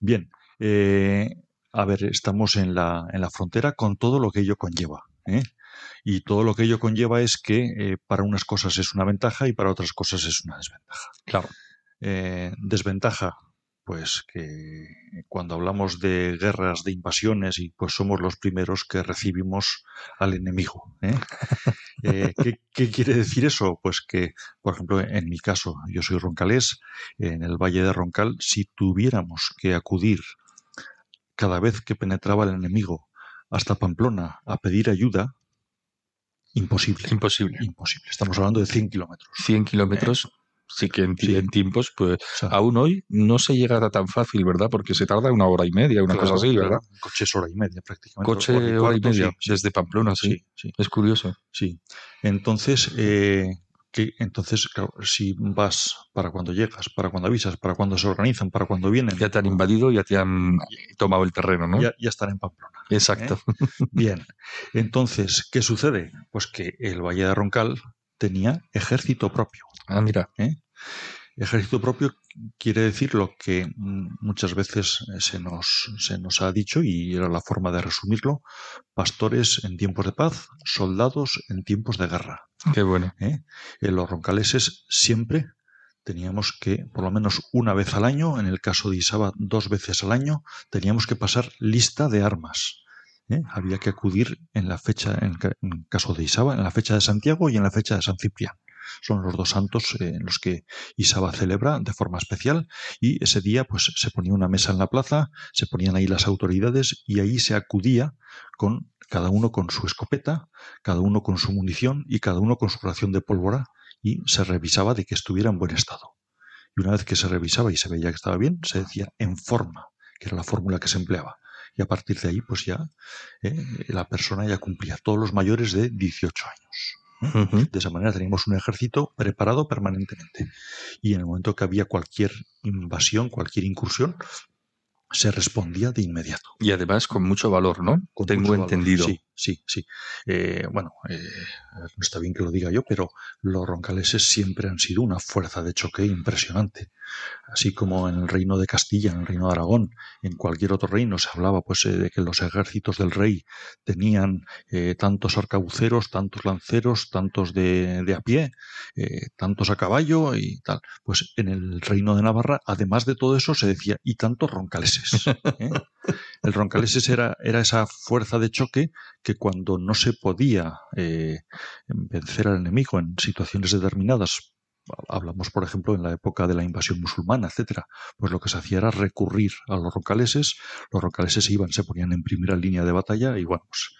Bien, eh, a ver, estamos en la, en la frontera con todo lo que ello conlleva. ¿eh? Y todo lo que ello conlleva es que eh, para unas cosas es una ventaja y para otras cosas es una desventaja. Claro. Eh, desventaja, pues que cuando hablamos de guerras, de invasiones, y pues somos los primeros que recibimos al enemigo. [LAUGHS] ¿Qué, ¿Qué quiere decir eso? Pues que, por ejemplo, en mi caso, yo soy roncalés, en el Valle de Roncal, si tuviéramos que acudir cada vez que penetraba el enemigo hasta Pamplona a pedir ayuda, imposible. Imposible. Imposible. Estamos hablando de 100 kilómetros. 100 kilómetros. Sí que en, tiempos, pues aún hoy no se llega tan fácil, ¿verdad? Porque se tarda una hora y media, una cosa así, ¿verdad? Coche es hora y media prácticamente. Coche hora y media, desde Pamplona, sí. sí. Es curioso. Sí. Entonces, eh, que entonces, claro, si vas para cuando llegas, para cuando avisas, para cuando se organizan, para cuando vienen. Ya te han invadido, ya te han tomado el terreno, ¿no? Ya, ya están en Pamplona. Exacto. ¿eh? [LAUGHS] Bien. Entonces, ¿qué sucede? Pues que el Valle de Roncal tenía ejército propio. Ah, mira. ¿Eh? Ejército propio quiere decir lo que muchas veces se nos, se nos ha dicho, y era la forma de resumirlo, pastores en tiempos de paz, soldados en tiempos de guerra. Qué bueno. ¿Eh? En los roncaleses siempre teníamos que, por lo menos una vez al año, en el caso de Isaba dos veces al año, teníamos que pasar lista de armas. ¿eh? Había que acudir en la fecha, en el caso de Isaba, en la fecha de Santiago y en la fecha de San Ciprián. Son los dos santos eh, en los que Isaba celebra de forma especial y ese día pues se ponía una mesa en la plaza, se ponían ahí las autoridades y ahí se acudía con cada uno con su escopeta, cada uno con su munición y cada uno con su ración de pólvora y se revisaba de que estuviera en buen estado. Y una vez que se revisaba y se veía que estaba bien, se decía en forma, que era la fórmula que se empleaba. Y a partir de ahí, pues ya eh, la persona ya cumplía todos los mayores de 18 años. De esa manera teníamos un ejército preparado permanentemente. Y en el momento que había cualquier invasión, cualquier incursión, se respondía de inmediato. Y además con mucho valor, ¿no? Tengo entendido. Sí, sí, sí. Eh, bueno, eh, no está bien que lo diga yo, pero los roncaleses siempre han sido una fuerza de choque impresionante así como en el reino de Castilla, en el reino de Aragón, en cualquier otro reino se hablaba pues eh, de que los ejércitos del rey tenían eh, tantos arcabuceros, tantos lanceros, tantos de, a pie, tantos a caballo y tal. Pues en el reino de Navarra, además de todo eso, se decía y tantos roncaleses. [LAUGHS] El roncaleses era, era esa fuerza de choque que cuando no se podía vencer al enemigo en situaciones determinadas hablamos por ejemplo en la época de la invasión musulmana, etcétera, pues lo que se hacía era recurrir a los rocaleses, los rocaleses iban, se ponían en primera línea de batalla y bueno, pues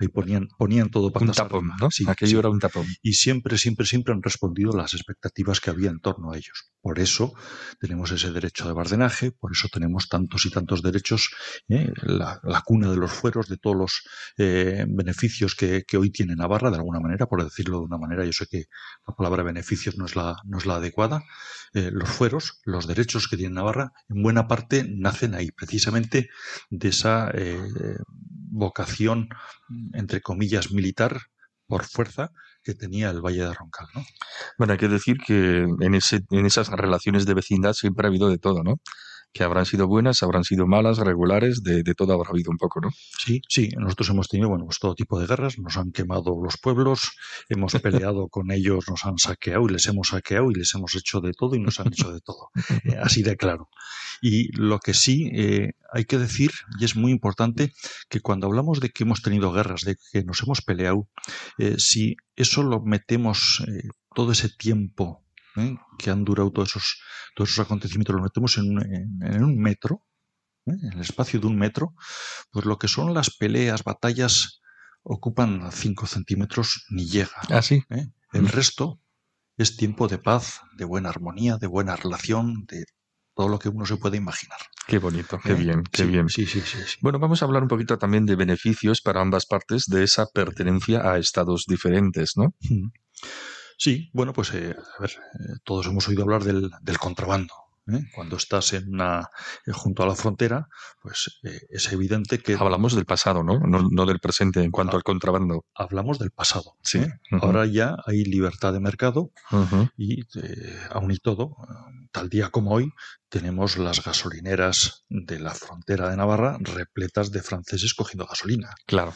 Ahí ponían, ponían todo para Un tapón, ¿no? Sí, Aquello era un tapón. Y siempre, siempre, siempre han respondido las expectativas que había en torno a ellos. Por eso tenemos ese derecho de bardenaje, por eso tenemos tantos y tantos derechos, ¿eh? la, cuna de los fueros, de todos los eh, beneficios que, hoy tiene Navarra, de alguna manera, por decirlo de una manera. Yo sé que la palabra beneficios no es la, no es la adecuada. Eh, los fueros, los derechos que tiene Navarra, en buena parte nacen ahí, precisamente de esa vocación, entre comillas, militar por fuerza que tenía el Valle de Roncal, ¿no? Bueno, hay que decir que en, ese, en esas relaciones de vecindad siempre ha habido de todo, ¿no? Que habrán sido buenas, habrán sido malas, regulares, de, todo habrá habido un poco, ¿no? Sí, sí, nosotros hemos tenido, bueno, pues todo tipo de guerras, nos han quemado los pueblos, hemos [LAUGHS] peleado con ellos, nos han saqueado y les hemos saqueado y les hemos hecho de todo y nos han hecho de todo, [LAUGHS] eh, así de claro. Y lo que sí eh, hay que decir, y es muy importante, que cuando hablamos de que hemos tenido guerras, de que nos hemos peleado, eh, si eso lo metemos todo ese tiempo ¿eh? que han durado todos esos, todos esos acontecimientos, los metemos en, un metro, ¿eh? en el espacio de un metro, pues lo que son las peleas, batallas, ocupan 5 centímetros ni llega. Ah, ¿eh? El resto es tiempo de paz, de buena armonía, de buena relación, de todo lo que uno se puede imaginar. Qué bonito, qué bien, qué bien. Sí, sí, sí, Bueno, vamos a hablar un poquito también de beneficios para ambas partes de esa pertenencia a estados diferentes, ¿no? Sí, bueno, pues eh, a ver, eh, todos hemos oído hablar del, del contrabando. ¿eh? Cuando estás en una, junto a la frontera, pues es evidente que... Hablamos del pasado, ¿no? No, del presente en cuanto al contrabando. Hablamos del pasado. Sí. Ahora ya hay libertad de mercado y aún y todo, tal día como hoy, tenemos las gasolineras de la frontera de Navarra repletas de franceses cogiendo gasolina. Claro.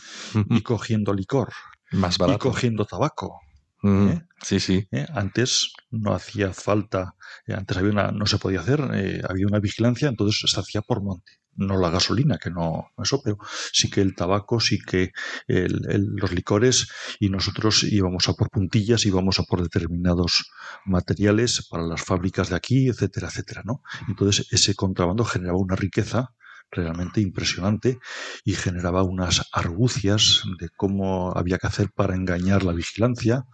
Y cogiendo licor. [LAUGHS] Más barato. Y cogiendo tabaco. ¿Eh? Sí, sí. ¿Eh? Antes no hacía falta, eh, antes había una, no se podía hacer, había una vigilancia, entonces se hacía por monte. No la gasolina, que no eso, pero sí que el tabaco, sí que los licores y nosotros íbamos a por puntillas, íbamos a por determinados materiales para las fábricas de aquí, etcétera, etcétera, ¿no? Entonces ese contrabando generaba una riqueza realmente impresionante y generaba unas argucias de cómo había que hacer para engañar la vigilancia.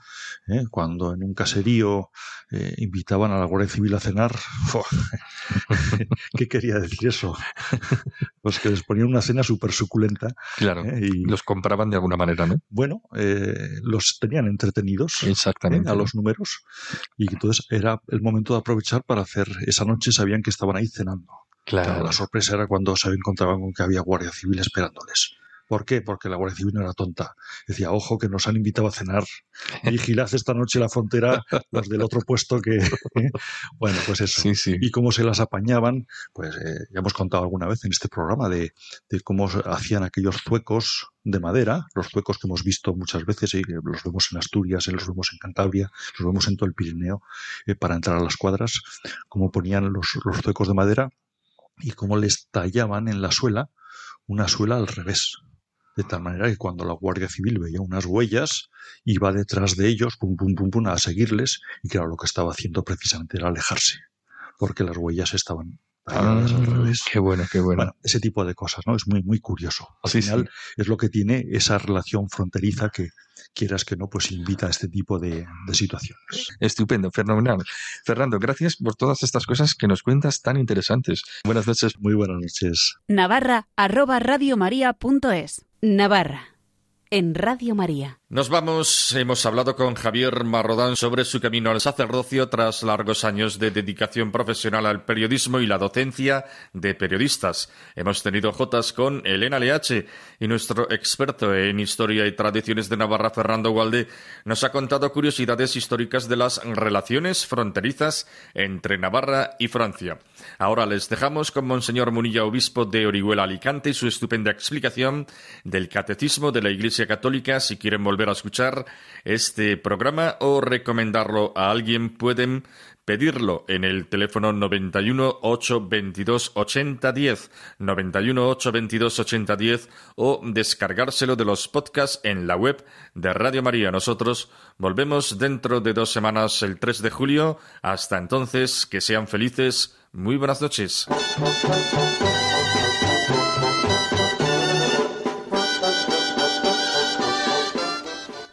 ¿eh? Cuando en un caserío eh, invitaban a la Guardia Civil a cenar, [LAUGHS] ¿qué quería decir eso? pues que les ponían una cena súper suculenta. Claro, ¿eh? y los compraban de alguna manera, ¿no? Bueno, los tenían entretenidos Exactamente. a los números y entonces era el momento de aprovechar para hacer, esa noche sabían que estaban ahí cenando. Claro. La sorpresa era cuando se encontraban con que había Guardia Civil esperándoles. ¿Por qué? Porque la Guardia Civil no era tonta. Decía, ojo, que nos han invitado a cenar. [LAUGHS] Vigilad esta noche la frontera los del otro puesto que... [LAUGHS] ¿eh? bueno, pues eso. Sí, sí. Y cómo se las apañaban, pues eh, ya hemos contado alguna vez en este programa de, cómo hacían aquellos zuecos de madera, los zuecos que hemos visto muchas veces y los vemos en Asturias, los vemos en Cantabria, los vemos en todo el Pirineo, eh, para entrar a las cuadras, cómo ponían los, los zuecos de madera y cómo les tallaban en la suela una suela al revés. De tal manera que cuando la Guardia Civil veía unas huellas, iba detrás de ellos, pum, pum, pum, pum, a seguirles, y claro, lo que estaba haciendo precisamente era alejarse, porque las huellas estaban Ah, qué bueno, qué bueno. bueno. Ese tipo de cosas, ¿no? Es muy, muy curioso. Al final es lo que tiene esa relación fronteriza que, quieras que no, pues invita a este tipo de, de, situaciones. Estupendo, fenomenal. Fernando, gracias por todas estas cosas que nos cuentas tan interesantes. Buenas noches. Muy buenas noches. Navarra, arroba radiomaria.es. Navarra, en Radio María. Nos vamos, hemos hablado con Javier Marrodán sobre su camino al sacerdocio tras largos años de dedicación profesional al periodismo y la docencia de periodistas. Hemos tenido jotas con Elena Leache y nuestro experto en historia y tradiciones de Navarra, Fernando Gualde, nos ha contado curiosidades históricas de las relaciones fronterizas entre Navarra y Francia. Ahora les dejamos con Monseñor Munilla, obispo de Orihuela Alicante, y su estupenda explicación del catecismo de la Católica. Si quieren volver a escuchar este programa o recomendarlo a alguien, pueden pedirlo en el teléfono 91 822 8010, 91 822 8010 o descargárselo de los podcasts en la web de Radio María. Nosotros volvemos dentro de dos semanas, el 3 de julio. Hasta entonces, que sean felices. Muy buenas noches.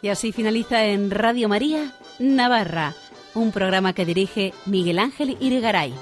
Y así finaliza en Radio María Navarra, un programa que dirige Miguel Ángel Irigaray.